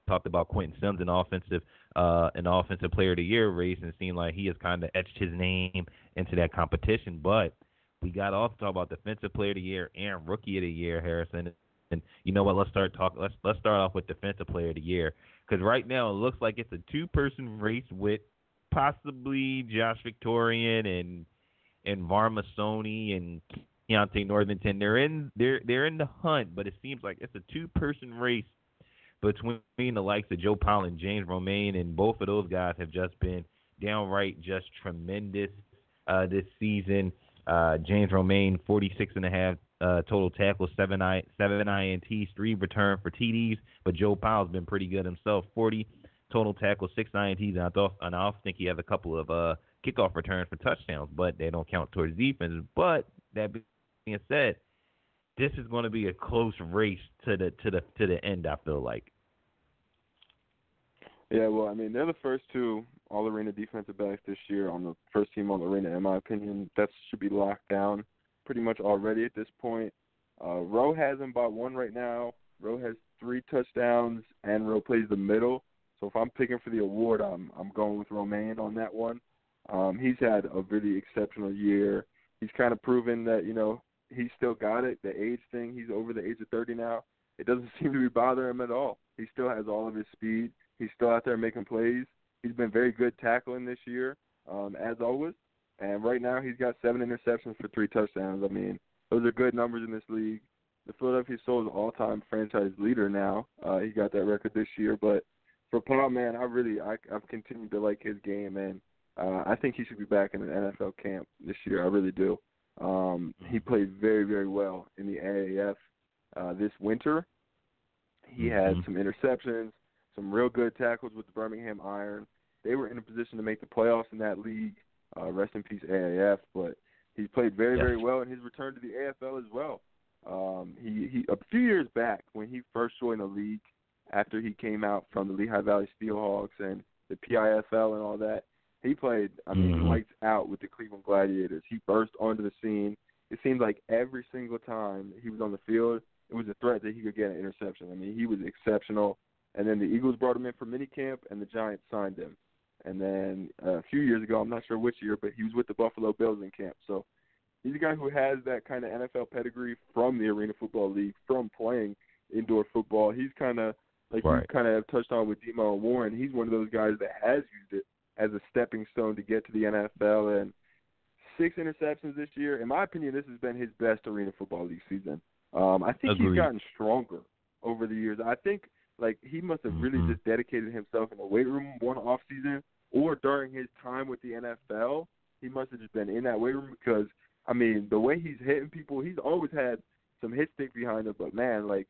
talked about Quentin Sims, an offensive, uh, an offensive player of the year race, and it seemed like he has kind of etched his name into that competition. But we got off to talk about defensive player of the year and rookie of the year, Harrison. And you know what? Let's start talk. Let's let's start off with defensive player of the year because right now it looks like it's a two-person race with possibly Josh Victorian and and Varma Sony and Keontae Northington. They're in they're they're in the hunt, but it seems like it's a two-person race between the likes of Joe Powell and James Romaine, and both of those guys have just been downright just tremendous uh, this season. Uh, James Romaine, 46 and a half uh, total tackles, seven I, seven ints, three return for TDs, but Joe Powell's been pretty good himself, 40 total tackles, six ints, and I thought, and I also think he has a couple of uh, kickoff returns for touchdowns, but they don't count towards defense. But that being said, this is going to be a close race to the to the to the end. I feel like. Yeah, well, I mean, they're the first two all arena defensive backs this year on the first team all arena, in my opinion. That should be locked down pretty much already at this point. Uh, Rowe has him by one right now. Rowe has three touchdowns, and Rowe plays the middle. So if I'm picking for the award, I'm I'm going with Romaine on that one. Um, he's had a really exceptional year. He's kind of proven that you know he's still got it. The age thing, he's over the age of 30 now. It doesn't seem to be bothering him at all. He still has all of his speed. He's still out there making plays. He's been very good tackling this year, um, as always. And right now, he's got seven interceptions for three touchdowns. I mean, those are good numbers in this league. The Philadelphia Soul is all-time franchise leader now. Uh, he got that record this year. But for Powell, man, I really, I, I've continued to like his game, and uh, I think he should be back in an NFL camp this year. I really do. Um, he played very, very well in the AAF uh, this winter. He had Mhm. some interceptions, some real good tackles with the Birmingham Iron. They were in a position to make the playoffs in that league. Uh, rest in peace, AAF. But he played very, Yes. very well in his return to the AFL as well. Um, he, he a few years back when he first joined the league, after he came out from the Lehigh Valley Steelhawks and the PIFL and all that, he played. I mean, Mhm. lights out with the Cleveland Gladiators. He burst onto the scene. It seemed like every single time he was on the field, it was a threat that he could get an interception. I mean, he was exceptional. And then the Eagles brought him in for minicamp, and the Giants signed him. And then uh, a few years ago, I'm not sure which year, but he was with the Buffalo Bills in camp. So he's a guy who has that kind of NFL pedigree from the Arena Football League, from playing indoor football. He's kind of like Right. you kind of have touched on with Demo Warren. He's one of those guys that has used it as a stepping stone to get to the NFL. And six interceptions this year. In my opinion, this has been his best Arena Football League season. Um, I think Agreed. he's gotten stronger over the years. I think like he must have really Mhm. just dedicated himself in the weight room one off season or during his time with the NFL, he must have just been in that weight room because I mean the way he's hitting people, he's always had some hit stick behind him. But man, like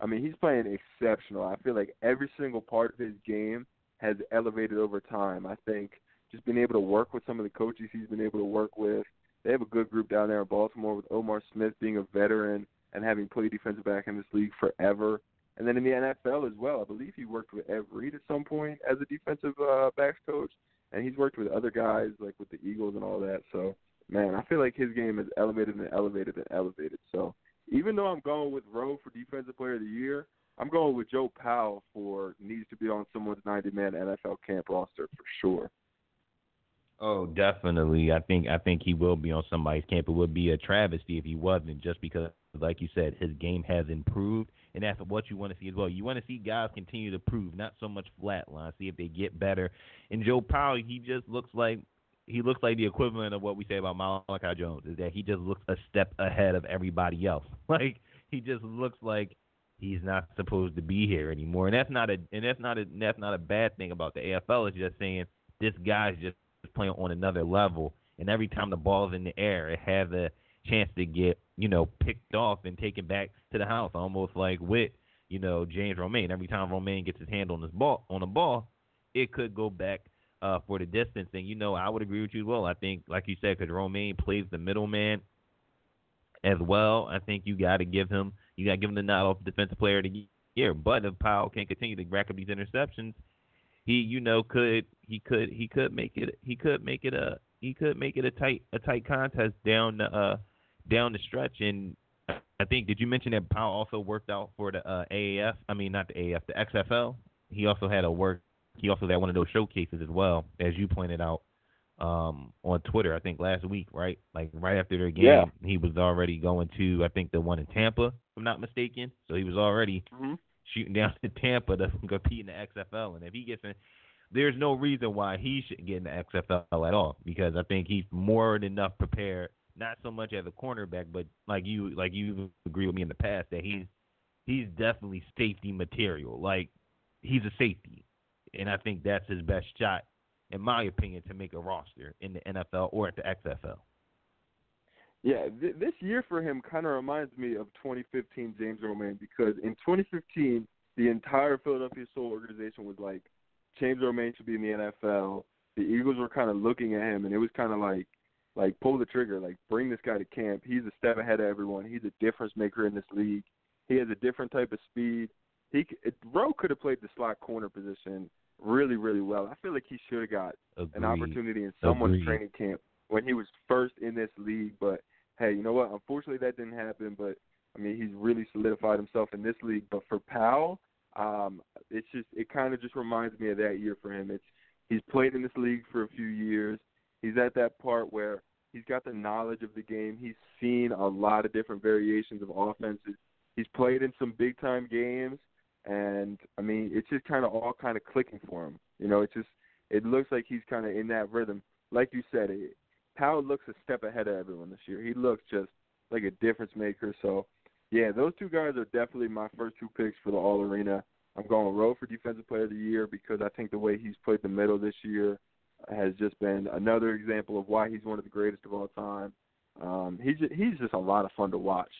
I mean, he's playing exceptional. I feel like every single part of his game has elevated over time. I think just being able to work with some of the coaches he's been able to work with. They have a good group down there in Baltimore with Omar Smith being a veteran and having played defensive back in this league forever. And then in the NFL as well, I believe he worked with Ed Reed at some point as a defensive uh, backs coach, and he's worked with other guys like with the Eagles and all that. So, man, I feel like his game is elevated and elevated and elevated. So, even though I'm going with Rowe for Defensive Player of the Year, I'm going with Joe Powell for needs to be on someone's 90-man NFL camp roster for sure. Oh, definitely. I think I think he will be on somebody's camp. It would be a travesty if he wasn't, just because, like you said, his game has improved, and that's what you want to see as well. You want to see guys continue to prove, not so much flatline. See if they get better. And Joe Powell, he just looks like he looks like the equivalent of what we say about Malachi Jones, is that he just looks a step ahead of everybody else. Like he just looks like he's not supposed to be here anymore, and that's not a and that's not a that's not a bad thing about the AFL. It's just saying this guy's just playing on another level, and every time the ball's in the air, it has a chance to get you know picked off and taken back to the house, almost like with you know James Romaine. Every time Romaine gets his hand on this ball on the ball, it could go back uh, for the distance. And you know I would agree with you as well. I think, like you said, because Romaine plays the middleman as well. I think you got to give him you got to give him the nod off defensive player of the year. But if Powell can continue to rack up these interceptions, he you know could he could he could make it he could make it a he could make it a tight a tight contest down the uh down the stretch and I think did you mention that Powell also worked out for the uh, AAF? I mean not the AAF, the XFL. He also had a work. He also had one of those showcases as well, as you pointed out um, on Twitter. I think last week, right? Like right after their game, yeah. he was already going to I think the one in Tampa, if I'm not mistaken. So he was already mm-hmm shooting down to Tampa to compete in the XFL. And if he gets in, there's no reason why he shouldn't get in the XFL at all because I think he's more than enough prepared. Not so much as a cornerback, but like you, like you agree with me in the past that he's he's definitely safety material. Like he's a safety, and I think that's his best shot, in my opinion, to make a roster in the NFL or at the XFL. Yeah, th- this year for him kind of reminds me of 2015 James Romaine because in 2015 the entire Philadelphia Soul organization was like, James Romaine should be in the NFL. The Eagles were kind of looking at him, and it was kind of like, like pull the trigger, like bring this guy to camp. He's a step ahead of everyone. He's a difference maker in this league. He has a different type of speed. He Rowe could have played the slot corner position really, really well. I feel like he should have got Agreed. an opportunity in someone's Agreed. training camp when he was first in this league, but hey, you know what? Unfortunately, that didn't happen. But I mean, he's really solidified himself in this league. But for Powell, um, it's just it kind of just reminds me of that year for him. It's he's played in this league for a few years. He's at that part where he's got the knowledge of the game. He's seen a lot of different variations of offenses. He's played in some big time games, and I mean, it's just kind of all kind of clicking for him. You know, it's just it looks like he's kind of in that rhythm. Like you said, it, Powell looks a step ahead of everyone this year. He looks just like a difference maker. So, yeah, those two guys are definitely my first two picks for the All Arena. I'm going Rowe for Defensive Player of the Year because I think the way he's played the middle this year has just been another example of why he's one of the greatest of all time. Um, he's just, he's just a lot of fun to watch.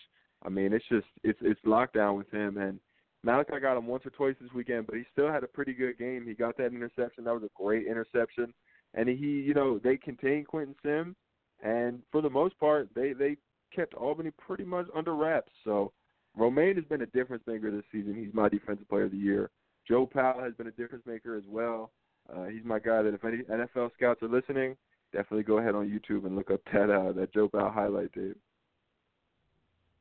I mean, it's just it's it's lockdown with him and Malachi got him once or twice this weekend, but he still had a pretty good game. He got that interception. That was a great interception and he, you know, they contained Quentin Sims, and for the most part, they they kept Albany pretty much under wraps. So Romaine has been a difference maker this season. He's my defensive player of the year. Joe Powell has been a difference maker as well. Uh, he's my guy that if any NFL scouts are listening, definitely go ahead on YouTube and look up that uh, that Joe Powell highlight tape.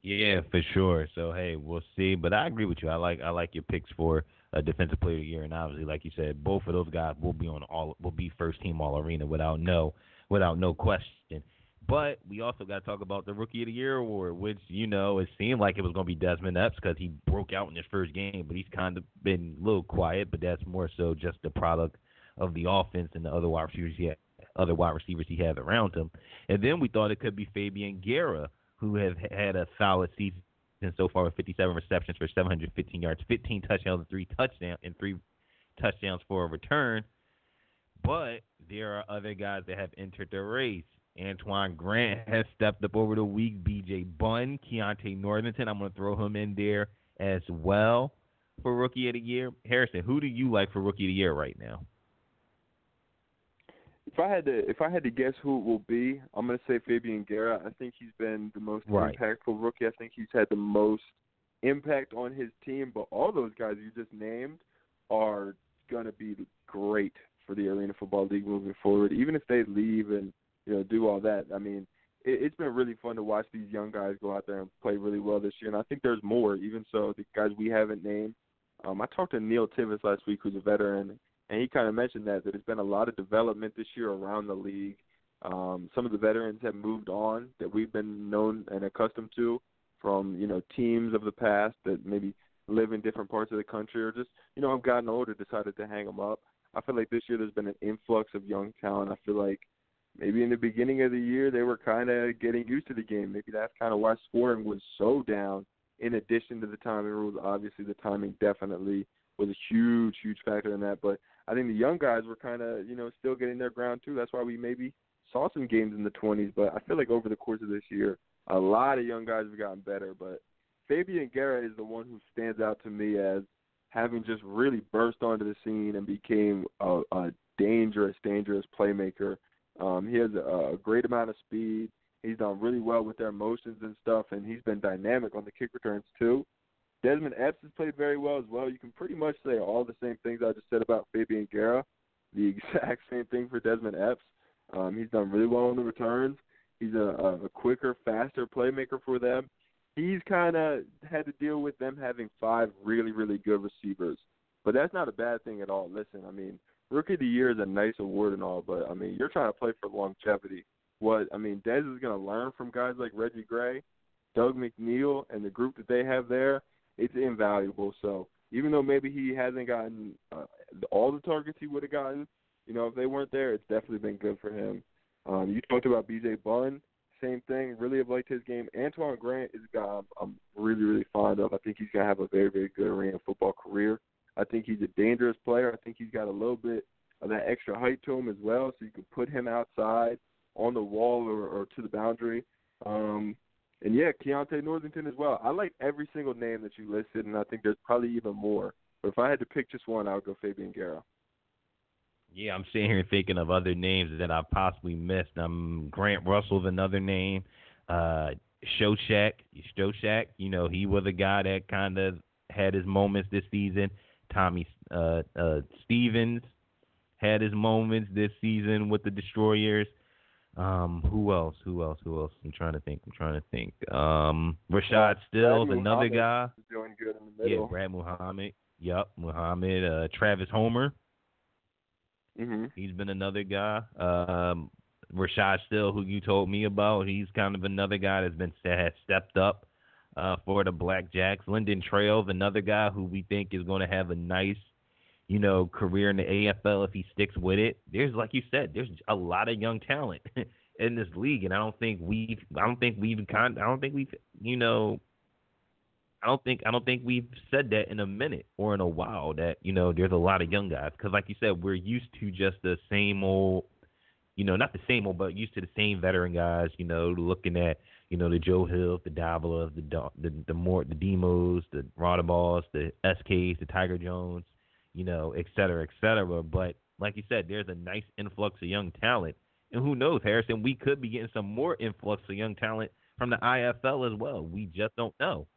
Yeah, for sure. So hey, we'll see. But I agree with you. I like I like your picks for a defensive player of the year, and obviously, like you said, both of those guys will be on all will be first team All Arena without no without no question. But we also got to talk about the Rookie of the Year award, which you know it seemed like it was going to be Desmond Epps because he broke out in his first game, but he's kind of been a little quiet. But that's more so just the product of the offense and the other wide receivers he had, other wide receivers he had around him. And then we thought it could be Fabian Guerra, who has had a solid season so far with 57 receptions for 715 yards, 15 touchdowns, and three touchdowns, and three touchdowns for a return. But there are other guys that have entered the race. Antoine Grant has stepped up over the week. BJ Bunn, Keontae Northington, I'm going to throw him in there as well for Rookie of the Year. Harrison, who do you like for Rookie of the Year right now? If I had to, if I had to guess who it will be, I'm going to say Fabian Guerra. I think he's been the most right. impactful rookie. I think he's had the most impact on his team. But all those guys you just named are going to be great for the Arena Football League moving forward. Even if they leave and you know do all that, I mean, it, it's been really fun to watch these young guys go out there and play really well this year. And I think there's more. Even so, the guys we haven't named. Um, I talked to Neil Tivis last week, who's a veteran, and he kind of mentioned that that there's been a lot of development this year around the league. Um, some of the veterans have moved on that we've been known and accustomed to from you know teams of the past that maybe live in different parts of the country or just you know have gotten older, decided to hang them up. I feel like this year there's been an influx of young talent. I feel like maybe in the beginning of the year they were kind of getting used to the game. Maybe that's kind of why scoring was so down. In addition to the timing rules, obviously the timing definitely was a huge, huge factor in that. But I think the young guys were kind of, you know, still getting their ground too. That's why we maybe saw some games in the 20s. But I feel like over the course of this year, a lot of young guys have gotten better. But Fabian Guerra is the one who stands out to me as having just really burst onto the scene and became a, a dangerous, dangerous playmaker. Um, he has a, a great amount of speed. He's done really well with their motions and stuff, and he's been dynamic on the kick returns too. Desmond Epps has played very well as well. You can pretty much say all the same things I just said about Fabian Guerra. The exact same thing for Desmond Epps. Um, he's done really well on the returns. He's a, a quicker, faster playmaker for them. He's kind of had to deal with them having five really, really good receivers. But that's not a bad thing at all. Listen, I mean, Rookie of the Year is a nice award and all, but I mean, you're trying to play for longevity. What I mean, Dez is going to learn from guys like Reggie Gray, Doug McNeil, and the group that they have there. It's invaluable. So even though maybe he hasn't gotten uh, all the targets he would have gotten, you know, if they weren't there, it's definitely been good for him. Um, you talked about BJ Bunn, same thing. Really have liked his game. Antoine Grant is a guy I'm, I'm really, really fond of. I think he's gonna have a very, very good arena football career. I think he's a dangerous player. I think he's got a little bit of that extra height to him as well, so you can put him outside on the wall or, or to the boundary. Um, and yeah, Keontae Northington as well. I like every single name that you listed, and I think there's probably even more. But if I had to pick just one, I would go Fabian Guerra. Yeah, I'm sitting here thinking of other names that I possibly missed. Um, Grant Russell's another name. Uh, Showshak, Showshak, you know, he was a guy that kind of had his moments this season. Tommy uh, uh, Stevens had his moments this season with the Destroyers. Um, who else? Who else? Who else? I'm trying to think. I'm trying to think. Um, Rashad Stills, another guy. Doing good in the middle. Yeah, Brad Muhammad. Yep, Muhammad. Uh, Travis Homer. Mm-hmm. He's been another guy. Um, Rashad Still, who you told me about, he's kind of another guy that's been has stepped up uh, for the Blackjacks. Lyndon Trails, another guy who we think is going to have a nice, you know, career in the AFL if he sticks with it. There's, like you said, there's a lot of young talent in this league, and I don't think we've, I don't think we've, con- I don't think we've, you know, I don't think I don't think we've said that in a minute or in a while that you know there's a lot of young guys because like you said we're used to just the same old you know not the same old but used to the same veteran guys you know looking at you know the Joe Hill, the Davilas, the the the more the Demos, the Raudabaughs, the SKs, the Tiger Jones, you know, et cetera, et cetera. But like you said, there's a nice influx of young talent, and who knows, Harrison, we could be getting some more influx of young talent from the IFL as well. We just don't know.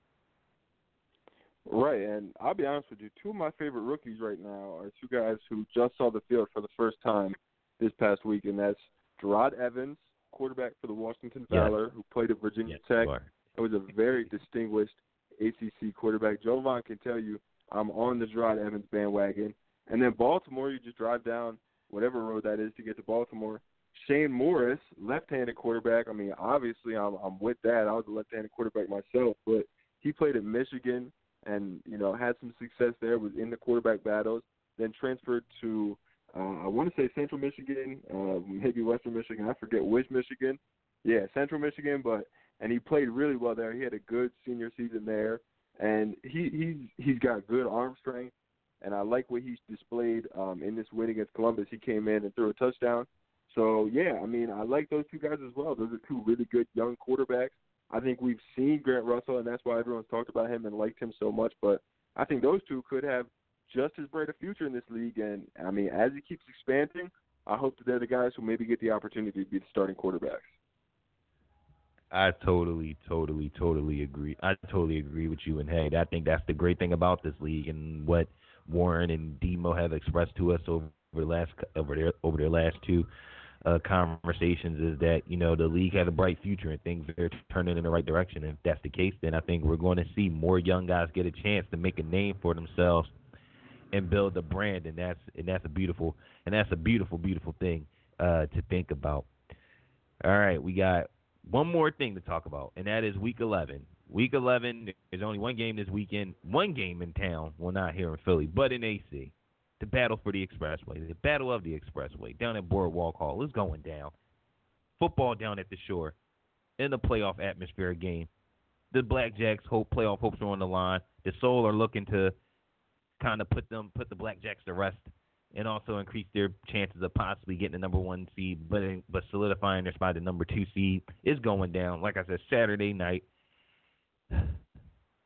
Right, and I'll be honest with you, two of my favorite rookies right now are two guys who just saw the field for the first time this past week, and that's Jerod Evans quarterback for the Washington Valor, yes. who played at Virginia yes, Tech. It was a very distinguished ACC quarterback. Jovan can tell you I'm on the Jerod Evans bandwagon. And then Baltimore, you just drive down whatever road that is to get to Baltimore. Shane Morris, left-handed quarterback. I mean, obviously, I'm I'm with that. I was a left-handed quarterback myself, but he played at Michigan and you know had some success there. Was in the quarterback battles. Then transferred to uh, I want to say Central Michigan, uh, maybe Western Michigan. I forget which Michigan. Yeah, Central Michigan, but and he played really well there. He had a good senior season there, and he he's he's got good arm strength, and I like what he displayed um, in this win against Columbus. He came in and threw a touchdown. So yeah, I mean, I like those two guys as well. Those are two really good young quarterbacks. I think we've seen Grant Russell, and that's why everyone's talked about him and liked him so much. But I think those two could have just as bright a future in this league. And I mean, as he keeps expanding, I hope that they're the guys who maybe get the opportunity to be the starting quarterbacks. I totally, totally, totally agree. I totally agree with you. And hey, I think that's the great thing about this league and what Warren and Demo have expressed to us over the last over their over their last two uh, conversations is that you know the league has a bright future and things are turning in the right direction. And if that's the case, then I think we're going to see more young guys get a chance to make a name for themselves and build a brand, and that's and that's a beautiful and that's a beautiful, beautiful thing uh, to think about. All right, we got one more thing to talk about, and that is Week 11. Week 11, there's only one game this weekend, one game in town. Well, not here in Philly, but in AC. The battle for the Expressway, the battle of the Expressway, down at Boardwalk Hall is going down. Football down at the shore, in the playoff atmosphere game. The Blackjacks hope playoff hopes are on the line. The Soul are looking to kind of put them put the Blackjacks to rest and also increase their chances of possibly getting the number one seed, but but solidifying their spot at number two seed is going down. Like I said, Saturday night,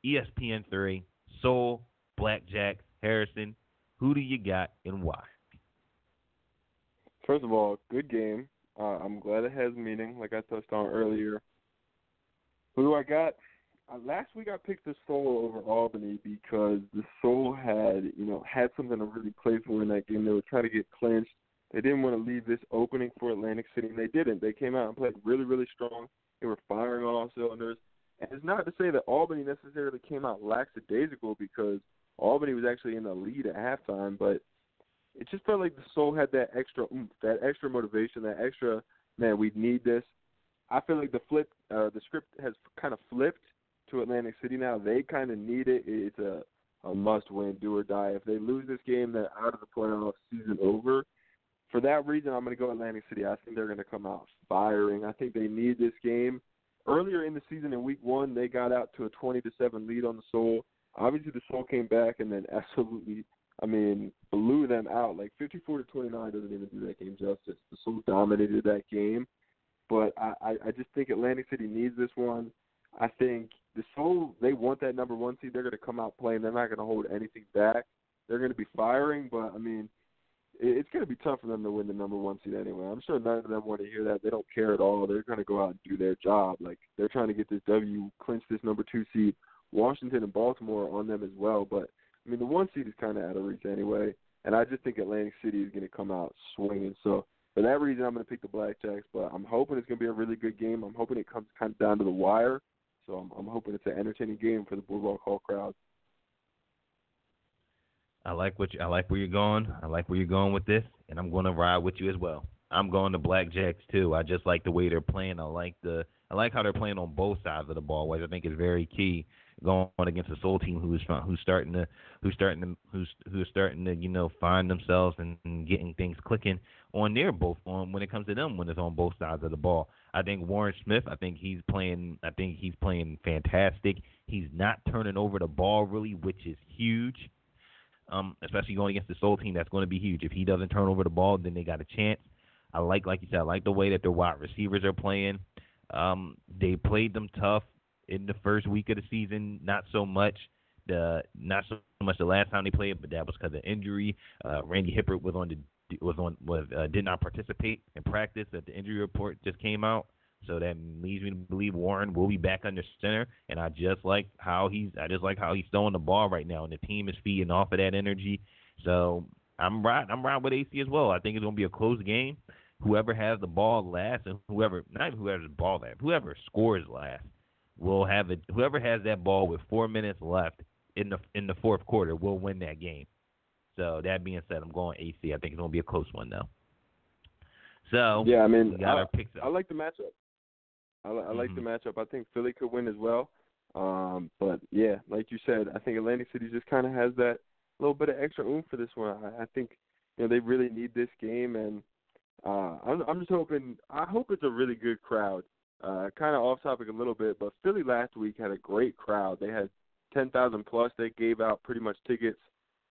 ESPN three, Soul, Blackjack, Harrison. Who do you got and why? First of all, good game. Uh, I'm glad it has meaning, like I touched on earlier. Who do I got? Uh, last week I picked the Soul over Albany because the Soul had, you know, had something to really play for in that game. They were trying to get clinched. They didn't want to leave this opening for Atlantic City, and they didn't. They came out and played really, really strong. They were firing on all cylinders. And it's not to say that Albany necessarily came out lackadaisical because Albany was actually in the lead at halftime, but it just felt like the Soul had that extra oomph, that extra motivation, that extra man, we need this. I feel like the flip, uh, the script has kind of flipped to Atlantic City now. They kind of need it. It's a a must win, do or die. If they lose this game, they're out of the playoffs, season over. For that reason, I'm going to go Atlantic City. I think they're going to come out firing. I think they need this game. Earlier in the season, in Week One, they got out to a 20 to seven lead on the Soul. Obviously, the Soul came back and then absolutely, I mean, blew them out. Like 54 to 29 doesn't even do that game justice. The Soul dominated that game, but I, I, I just think Atlantic City needs this one. I think the Soul they want that number one seed. They're going to come out playing. They're not going to hold anything back. They're going to be firing, but I mean, it's going to be tough for them to win the number one seed anyway. I'm sure none of them want to hear that. They don't care at all. They're going to go out and do their job. Like they're trying to get this W, clinch this number two seed. Washington and Baltimore are on them as well. But I mean, the one seed is kind of out of reach anyway. And I just think Atlantic City is going to come out swinging. So for that reason, I'm going to pick the Blackjacks. But I'm hoping it's going to be a really good game. I'm hoping it comes kind of down to the wire. So I'm, I'm hoping it's an entertaining game for the Boardwalk Hall crowd. I like what you, I like where you're going. I like where you're going with this, and I'm going to ride with you as well. I'm going to Blackjacks too. I just like the way they're playing. I like the I like how they're playing on both sides of the ball, which I think is very key. Going against a Soul team who's who's starting to who's starting to who's who's starting to you know find themselves and, and getting things clicking on their both on when it comes to them when it's on both sides of the ball. I think Warren Smith. I think he's playing. I think he's playing fantastic. He's not turning over the ball really, which is huge. Um, especially going against the Soul team, that's going to be huge. If he doesn't turn over the ball, then they got a chance. I like, like you said, I like the way that their wide receivers are playing. Um, they played them tough in the first week of the season. Not so much the not so much the last time they played, but that was because of injury. Uh, Randy Hippeard was on the was on was uh, did not participate in practice. That the injury report just came out, so that leads me to believe Warren will be back under center. And I just like how he's I just like how he's throwing the ball right now, and the team is feeding off of that energy. So I'm right. I'm right with AC as well. I think it's gonna be a close game. Whoever has the ball last, and whoever not even whoever the ball last, whoever scores last will have it. Whoever has that ball with four minutes left in the in the fourth quarter will win that game. So that being said, I'm going AC. I think it's gonna be a close one though. So yeah, I mean, I, I, like the matchup. I, I like mm-hmm. the matchup. I think Philly could win as well. Um, but yeah, like you said, I think Atlantic City just kind of has that little bit of extra oomph for this one. I, I think you know they really need this game, and uh, I'm, I'm just hoping. I hope it's a really good crowd. Uh, kind of off topic a little bit, but Philly last week had a great crowd. They had 10,000 plus. They gave out pretty much tickets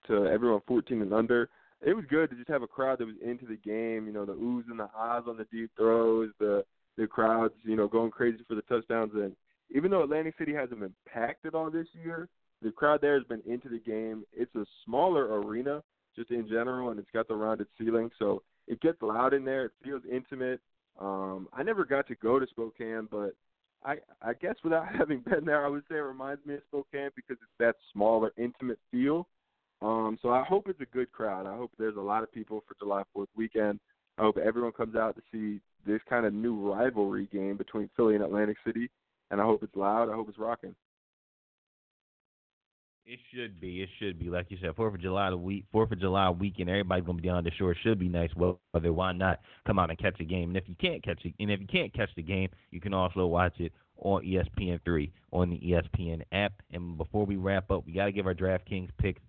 to everyone 14 and under. It was good to just have a crowd that was into the game. You know, the oohs and the ahs on the deep throws, the the crowds, you know, going crazy for the touchdowns. And even though Atlantic City hasn't been packed at all this year, the crowd there has been into the game. It's a smaller arena just in general, and it's got the rounded ceiling, so it gets loud in there. It feels intimate. Um, I never got to go to Spokane, but I I guess without having been there, I would say it reminds me of Spokane because it's that smaller, intimate feel. Um, so I hope it's a good crowd. I hope there's a lot of people for July 4th weekend. I hope everyone comes out to see this kind of new rivalry game between Philly and Atlantic City, and I hope it's loud. I hope it's rocking. It should be. It should be. Like you said, Fourth of July the week, Fourth of July weekend. Everybody's gonna be down the shore. It should be nice weather. Why not come out and catch a game? And if you can't catch it, and if you can't catch the game, you can also watch it on ESPN3 on the ESPN app. And before we wrap up, we gotta give our DraftKings picks.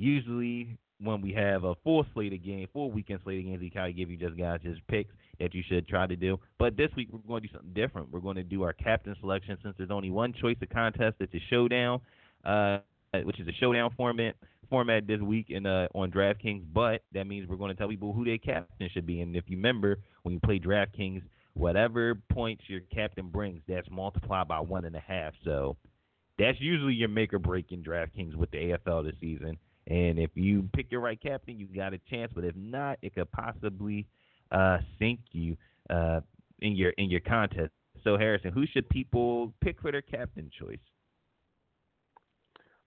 Usually, when we have a full slate of games, full weekend slate of games, we kind of give you just guys just picks that you should try to do. But this week we're going to do something different. We're going to do our captain selection since there's only one choice of contest. It's a showdown. Uh, which is a showdown format format this week in uh, on DraftKings. But that means we're going to tell people who their captain should be. And if you remember, when you play DraftKings, whatever points your captain brings, that's multiplied by one and a half. So that's usually your make or break in DraftKings with the AFL this season. And if you pick your right captain, you got a chance. But if not, it could possibly uh, sink you uh, in your in your contest. So Harrison, who should people pick for their captain choice?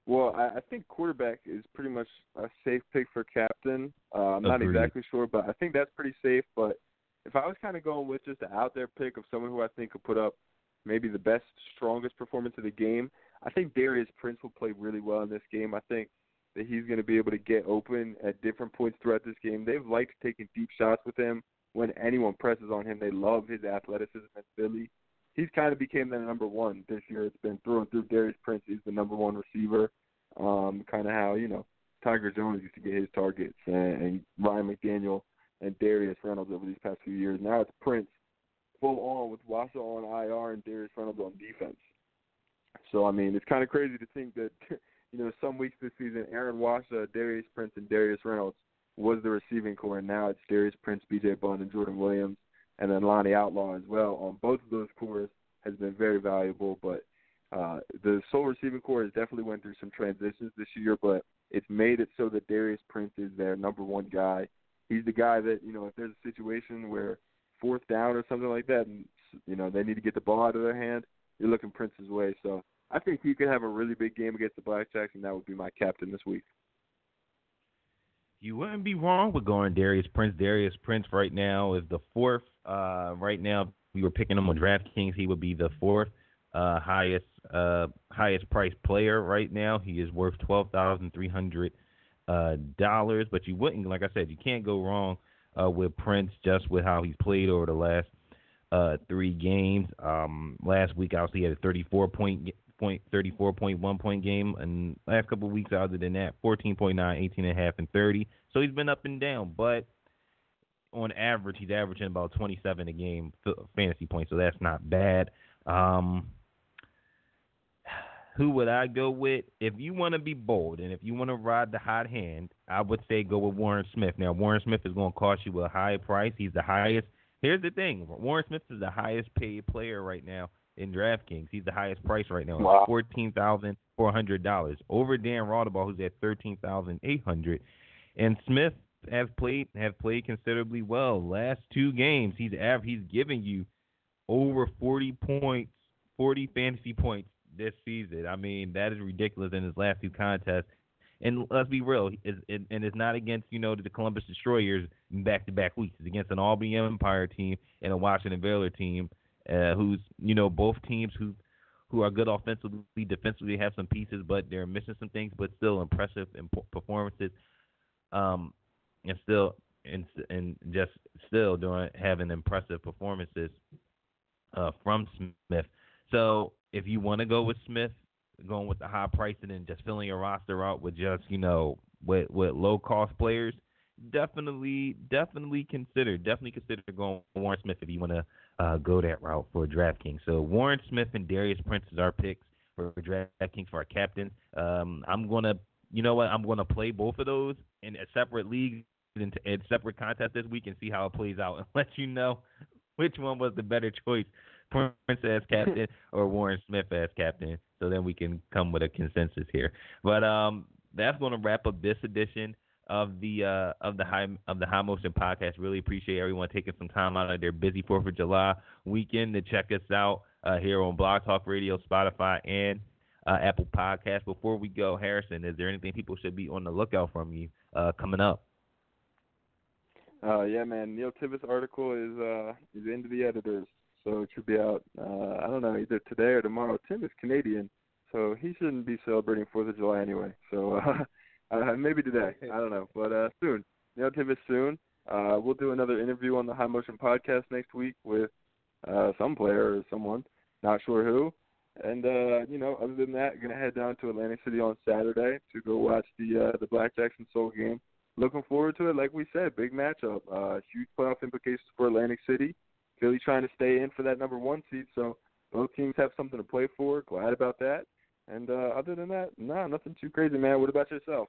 Well, I, I think quarterback is pretty much a safe pick for captain. Uh, I'm not exactly sure, but I think that's pretty safe. But if I was kind of going with just an out there pick of someone who I think could put up maybe the best, strongest performance of the game, I think Darius Prince will play really well in this game. I think that he's going to be able to get open at different points throughout this game. They've liked taking deep shots with him when anyone presses on him. They love his athleticism in Philly he's kind of became the number one this year. It's been through and through. Darius Prince is the number one receiver. Um, kind of how you know Tiger Jones used to get his targets, and, and Ryan McDaniel and Darius Reynolds over these past few years. Now it's Prince full on with Wassa on IR and Darius Reynolds on defense. So I mean, it's kind of crazy to think that you know some weeks this season, Aaron Wassa, Darius Prince, and Darius Reynolds was the receiving core, and now it's Darius Prince, B.J. Bunn, and Jordan Williams and then Lonnie Outlaw as well on both of those cores has been very valuable. But uh, the Soul receiving core has definitely went through some transitions this year, but it's made it so that Darius Prince is their number one guy. He's the guy that you know if there's a situation where fourth down or something like that, and you know they need to get the ball out of their hand, you're looking Prince's way. So I think he could have a really big game against the Blackjacks, and that would be my captain this week you wouldn't be wrong with going Darius Prince. Darius Prince right now is the fourth. Uh, right now, we were picking him on DraftKings. He would be the fourth uh, highest uh, highest priced player right now. He is worth twelve thousand three hundred uh, dollars. But you wouldn't, like I said, you can't go wrong uh, with Prince just with how he's played over the last uh, three games. Um, last week, obviously, he had a 34 point point, 34.1 point game, and last couple weeks other than that, 14.9, 18.5, and 30. So he's been up and down, but on average, he's averaging about 27 a game fantasy points, so that's not bad. Um, who would I go with? If you want to be bold and if you want to ride the hot hand, I would say go with Warren Smith. Now, Warren Smith is going to cost you a high price. He's the highest. Here's the thing Warren Smith is the highest paid player right now in DraftKings. He's the highest price right now, wow. fourteen thousand four hundred dollars over Dan Raudabaugh, who's at thirteen thousand eight hundred. And Smith has played have played considerably well. Last two games, he's av- he's giving you over forty points, forty fantasy points this season. I mean, that is ridiculous in his last two contests. And let's be real, and it's not against you know the Columbus Destroyers back to back weeks. It's against an Albany Empire team and a Washington Valor team uh, who's you know both teams who who are good offensively, defensively have some pieces, but they're missing some things, but still impressive in performances. Um, and still and and just still doing having impressive performances uh, from Smith. So if you want to go with Smith, going with the high price and just filling your roster out with just you know with with low cost players, definitely definitely consider definitely consider going with Warren Smith if you want to uh, go that route for DraftKings. So Warren Smith and Darius Prince is our picks for DraftKings for our captain. Um, I'm gonna you know what? I'm going to play both of those in a separate league in, in separate contest this week and see how it plays out and let you know which one was the better choice, Prince as captain or Warren Smith as captain. So then we can come with a consensus here. But um, that's going to wrap up this edition of the uh, of the high of the High Motion podcast. Really appreciate everyone taking some time out of their busy Fourth of July weekend to check us out uh, here on Blog Talk Radio, Spotify, and uh, Apple Podcast. Before we go, Harrison, is there anything people should be on the lookout from you uh, coming up? Uh, yeah, man. Neil Tibbetts' article is uh, is into the editors, so it should be out. I don't know either today or tomorrow. Tim is Canadian, so he shouldn't be celebrating Fourth of July anyway. So uh, maybe today. I don't know, but uh, soon. Neil Tibbetts soon. Uh, we'll do another interview on the High Motion podcast next week with uh, some player or someone, not sure who. And uh, you know, other than that, gonna head down to Atlantic City on Saturday to go watch the uh, the Blackjacks and Soul game. Looking forward to it. Like we said, big matchup. Uh, huge playoff implications for Atlantic City. Philly trying to stay in for that number one seed, so both teams have something to play for. Glad about that. And uh, other than that, nah, nothing too crazy, man. What about yourself?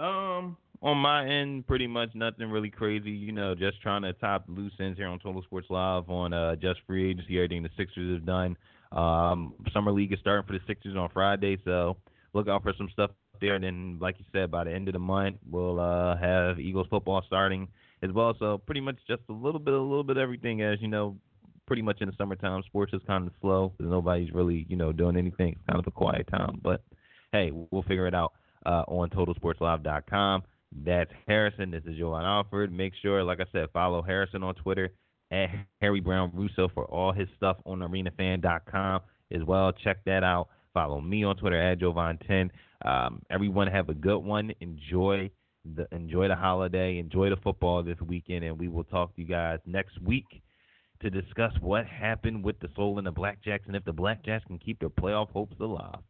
Um, on my end, pretty much nothing really crazy. You know, just trying to top loose ends here on Total Sports Live on uh, just free agency. Everything the Sixers have done. Um, summer league is starting for the Sixers on Friday, so look out for some stuff there. And then, like you said, by the end of the month, we'll uh, have Eagles football starting as well. So pretty much just a little bit, a little bit of everything. As you know, pretty much in the summertime, sports is kind of slow. Nobody's really, you know, doing anything. It's kind of a quiet time. But hey, we'll figure it out uh, on TotalSportsLive.com. That's Harrison. This is Jovan Alford. Make sure, like I said, follow Harrison on Twitter at Harry Brown Russo for all his stuff on ArenaFan.com as well. Check that out. Follow me on Twitter at Jovan10. Um, everyone have a good one. Enjoy the enjoy the holiday. Enjoy the football this weekend, and we will talk to you guys next week to discuss what happened with the Soul and the Blackjacks and if the Blackjacks can keep their playoff hopes alive.